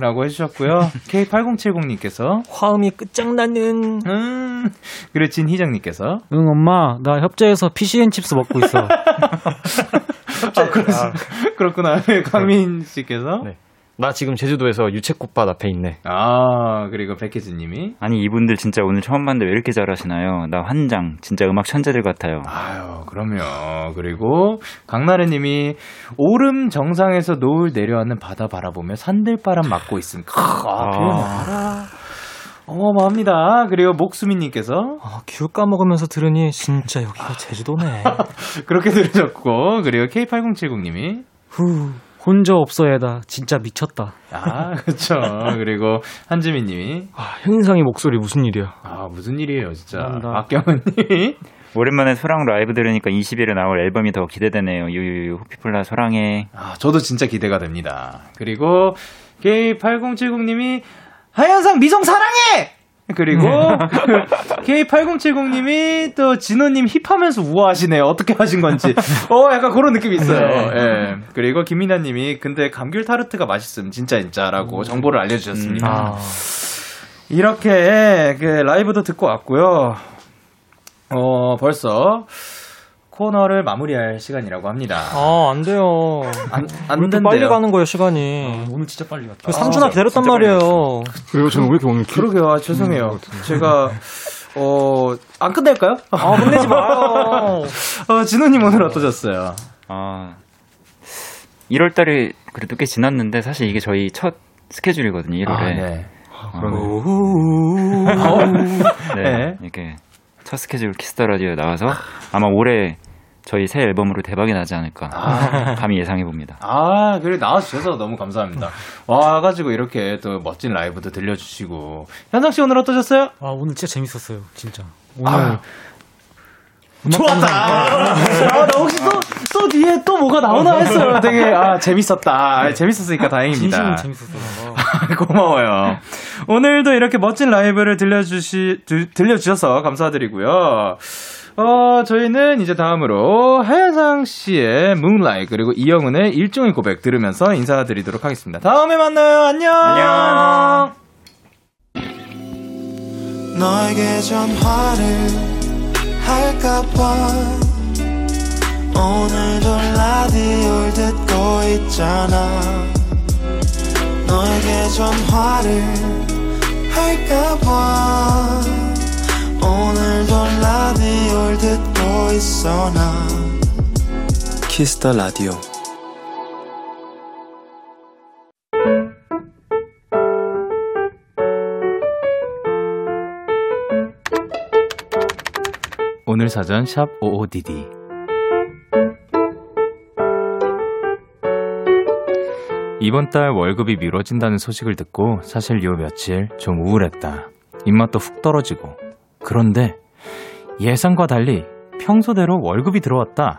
라고 해주셨고요. [LAUGHS] K8070님께서. 화음이 끝장나는. 음. 그리고 진희정님께서. 응 엄마 나 협재에서 fish and chips 먹고 있어. [LAUGHS] 아, 그렇, 그렇구나. 강민 [LAUGHS] 씨께서. 네. 나 지금 제주도에서 유채꽃밭 앞에 있네. 아, 그리고 백혜진님이. 아니 이분들 진짜 오늘 처음 봤는데 왜 이렇게 잘하시나요? 나 환장. 진짜 음악 천재들 같아요. 아유, 그럼요. 그리고 강나래님이 오름 정상에서 노을 내려앉는 바다 바라보며 산들바람 맞고 있음. 크, 아, 표현 알아. 어마어마합니다. 그리고 목수미님께서 아, 귤 까먹으면서 들으니 진짜 여기가 제주도네. [LAUGHS] 그렇게 들으셨고, 그리고 K8070님이 후 혼자 없어야다 진짜 미쳤다. 아, 그쵸. 그리고 한지민 님이 아, 현상이 목소리 무슨 일이야? 아, 무슨 일이에요, 진짜. 감사합니다. 박경은님이 오랜만에 소랑 라이브 들으니까 20일에 나올 앨범이 더 기대되네요. 유유유 호피폴라 소랑해. 아, 저도 진짜 기대가 됩니다. 그리고 K8070님이 하현상 미성 사랑해! 그리고 [LAUGHS] K8070님이 또 진호님 힙하면서 우아하시네요. 어떻게 하신 건지. 어, 약간 그런 느낌이 있어요. 예. 그리고 김민아님이 근데 감귤 타르트가 맛있음 진짜 진짜라고 정보를 알려주셨습니다. 아, 이렇게 그 라이브도 듣고 왔고요. 어, 벌써 코너를 마무리할 시간이라고 합니다. 아, 안 돼요. 안, 안 된대요. 빨리 가는 거예요, 시간이. 오늘 진짜 빨리 갔다. 그 3주나 기다렸단 말이에요. 그래요? 저는 왜 이렇게 오늘 기... 그러게요. 아, 죄송해요. 제가 어, 안 끝낼까요? 아, 혼내지 마요. [LAUGHS] 어, 진호님 오늘 어떠셨어요? 아 1월 달이 그래도 꽤 지났는데 사실 이게 저희 첫 스케줄이거든요, 1월에. 아, 네. 네. 네. 이렇게 첫 스케줄 키스 더 라디오에 나와서 아마 올해 저희 새 앨범으로 대박이 나지 않을까 [LAUGHS] 감히 예상해 봅니다. 아, 그래 나와주셔서 너무 감사합니다. 와가지고 이렇게 또 멋진 라이브도 들려주시고 현상 씨 오늘 어떠셨어요? 아 오늘 진짜 재밌었어요, 진짜. 오늘 아, 좋았다. 아, 나 혹시 또, 또 뒤에 또 뭐가 나오나 했어요. 되게, 아, 재밌었다. 아, 재밌었으니까 다행입니다. 진심은 재밌었어요. [LAUGHS] 고마워요. 오늘도 이렇게 멋진 라이브를 들려주시, 들, 들려주셔서 감사드리고요. 어, 저희는 이제 다음으로 하야상 씨의 Moonlight 그리고 이영은의 일종의 고백 들으면서 인사드리도록 하겠습니다. 다음에 만나요. 안녕. 안녕. 너에게 전화를 할까봐 오늘도 라디오를 듣고 있잖아 너에게 전화를 할까봐 오늘도 라디오를 듣고 있어 나 키스터 라디오 오늘 사전 샵 55DD 이번 달 월급이 미뤄진다는 소식을 듣고 사실 요 며칠 좀 우울했다. 입맛도 훅 떨어지고. 그런데 예상과 달리 평소대로 월급이 들어왔다.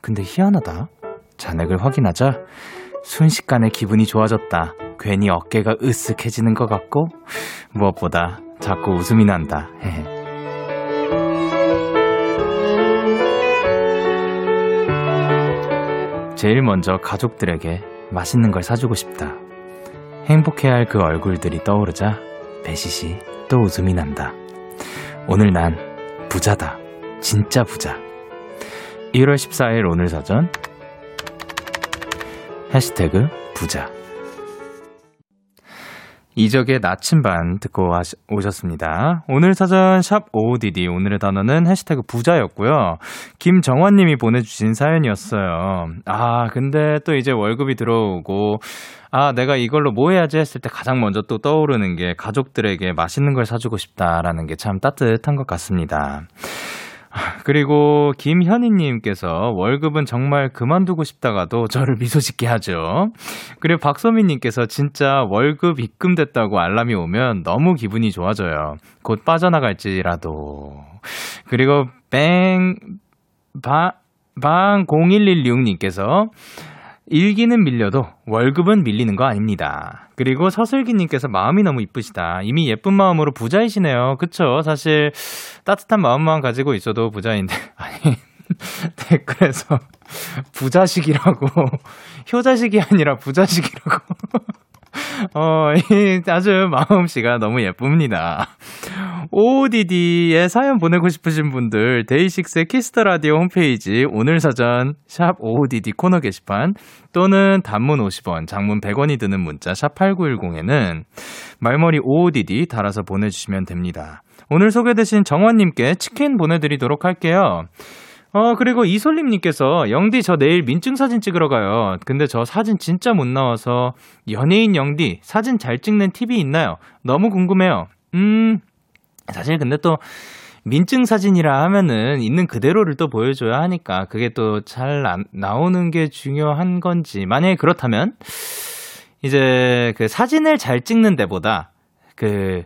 근데 희한하다. 잔액을 확인하자 순식간에 기분이 좋아졌다. 괜히 어깨가 으쓱해지는 것 같고 무엇보다 자꾸 웃음이 난다. 제일 먼저 가족들에게 맛있는 걸 사주고 싶다. 행복해야 할 그 얼굴들이 떠오르자 배시시 또 웃음이 난다. 오늘 난 부자다. 진짜 부자. 1월 14일 오늘 사전 해시태그 부자 이적의 나침반 듣고 오셨습니다. 오늘 사전 샵 OODD 오늘의 단어는 해시태그 부자였고요. 김정환 님이 보내주신 사연이었어요. 아 근데 또 이제 월급이 들어오고 아 내가 이걸로 뭐 해야지 했을 때 가장 먼저 또 떠오르는 게 가족들에게 맛있는 걸 사주고 싶다라는 게 참 따뜻한 것 같습니다. [LAUGHS] 그리고 김현희님께서 월급은 정말 그만두고 싶다가도 저를 미소 짓게 하죠. 그리고 박소민님께서 진짜 월급 입금됐다고 알람이 오면 너무 기분이 좋아져요. 곧 빠져나갈지라도. 그리고 뱅, 바, 방 0116님께서 일기는 밀려도 월급은 밀리는 거 아닙니다. 그리고 서슬기님께서 마음이 너무 이쁘시다. 이미 예쁜 마음으로 부자이시네요. 그쵸? 사실 따뜻한 마음만 가지고 있어도 부자인데 [LAUGHS] 아니 댓글에서 부자식이라고 [LAUGHS] 효자식이 아니라 부자식이라고 [LAUGHS] [LAUGHS] 어, 이 아주 마음씨가 너무 예쁩니다. OODD에 사연 보내고 싶으신 분들, 데이식스의 키스 더 라디오 홈페이지, 오늘 사전, 샵 OODD 코너 게시판, 또는 단문 50원, 장문 100원이 드는 문자, 샵 8910에는 말머리 OODD 달아서 보내주시면 됩니다. 오늘 소개되신 정원님께 치킨 보내드리도록 할게요. 어, 그리고 이솔림님께서, 영디, 저 내일 민증 사진 찍으러 가요. 근데 저 사진 진짜 못 나와서, 연예인 영디, 사진 잘 찍는 팁이 있나요? 너무 궁금해요. 음, 사실 근데 또, 민증 사진이라 하면은 있는 그대로를 또 보여줘야 하니까 그게 또 잘 나오는 게 중요한 건지 만약에 그렇다면 이제 그 사진을 잘 찍는 데보다 그,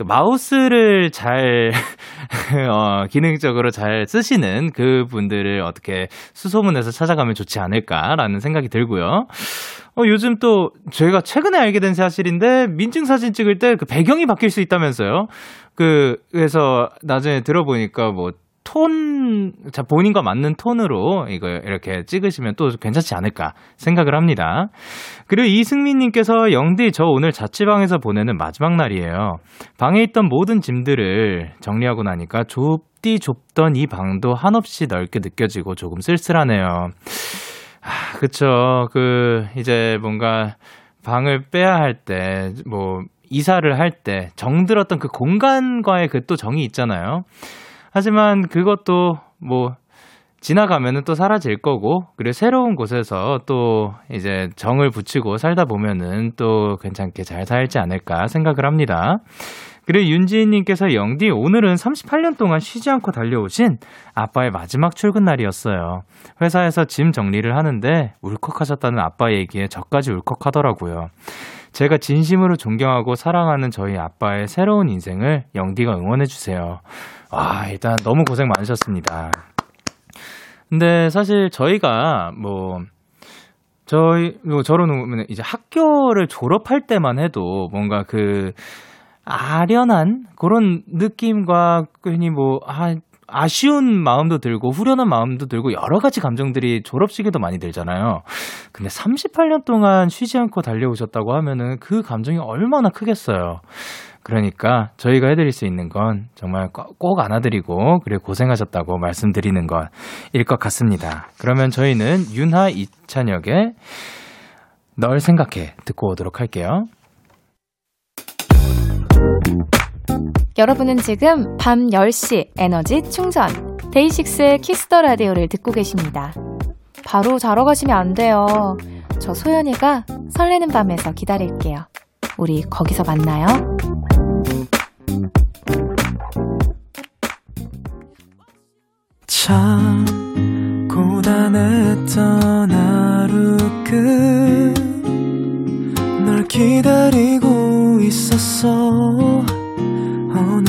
그 마우스를 잘 [LAUGHS] 어, 기능적으로 잘 쓰시는 그 분들을 어떻게 수소문해서 찾아가면 좋지 않을까라는 생각이 들고요. 어, 요즘 또 저희가 최근에 알게 된 사실인데 민증 사진 찍을 때 그 배경이 바뀔 수 있다면서요. 그 그래서 나중에 들어보니까 뭐 톤, 자, 본인과 맞는 톤으로 이거 이렇게 찍으시면 또 괜찮지 않을까 생각을 합니다. 그리고 이승민님께서 영디, 저 오늘 자취방에서 보내는 마지막 날이에요. 방에 있던 모든 짐들을 정리하고 나니까 좁디 좁던 이 방도 한없이 넓게 느껴지고 조금 쓸쓸하네요. 아, 그쵸. 그, 이제 뭔가 방을 빼야 할 때, 뭐, 이사를 할 때 정들었던 그 공간과의 그 또 정이 있잖아요. 하지만 그것도 뭐 지나가면은 또 사라질 거고, 그리고 새로운 곳에서 또 이제 정을 붙이고 살다 보면은 또 괜찮게 잘 살지 않을까 생각을 합니다. 그리고 윤지인님께서 영디 오늘은 38년 동안 쉬지 않고 달려오신 아빠의 마지막 출근 날이었어요. 회사에서 짐 정리를 하는데 울컥하셨다는 아빠 얘기에 저까지 울컥하더라고요. 제가 진심으로 존경하고 사랑하는 저희 아빠의 새로운 인생을 영디가 응원해주세요. 와, 일단 너무 고생 많으셨습니다. 근데 사실 저희가 뭐, 저희, 뭐 저런 이제 학교를 졸업할 때만 해도 뭔가 그, 아련한 그런 느낌과 괜히 뭐, 아, 아쉬운 마음도 들고 후련한 마음도 들고 여러 가지 감정들이 졸업식에도 많이 들잖아요. 근데 38년 동안 쉬지 않고 달려오셨다고 하면은 그 감정이 얼마나 크겠어요. 그러니까 저희가 해드릴 수 있는 건 정말 꼭 안아드리고 그래 고생하셨다고 말씀드리는 것일 것 같습니다. 그러면 저희는 윤하 이찬혁의 널 생각해 듣고 오도록 할게요. 여러분은 지금 밤 10시 에너지 충전 데이식스의 키스 더 라디오를 듣고 계십니다. 바로 자러 가시면 안 돼요. 저 소연이가 설레는 밤에서 기다릴게요. 우리 거기서 만나요. 참 고단했던 하루 끝 널 기다리고 있었어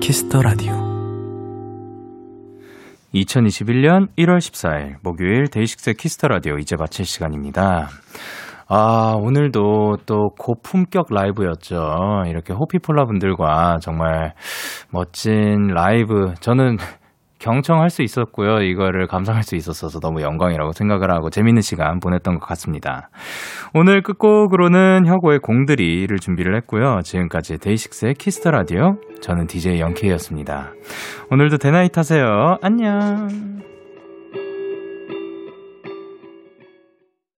키스 더 라디오 2021년 1월 14일 목요일 데이식스의 키스 더 라디오 이제 마칠 시간입니다. 아, 오늘도 또 고품격 라이브였죠. 이렇게 호피폴라 분들과 정말 멋진 라이브. 저는 경청할 수 있었고요. 이거를 감상할 수 있었어서 너무 영광이라고 생각을 하고 재밌는 시간 보냈던 것 같습니다. 오늘 끝곡으로는 혁오의 공드리를 준비를 했고요. 지금까지 데이식스의 키스 더 라디오. 저는 DJ 영케이였습니다. 오늘도 데나잇 하세요. 안녕.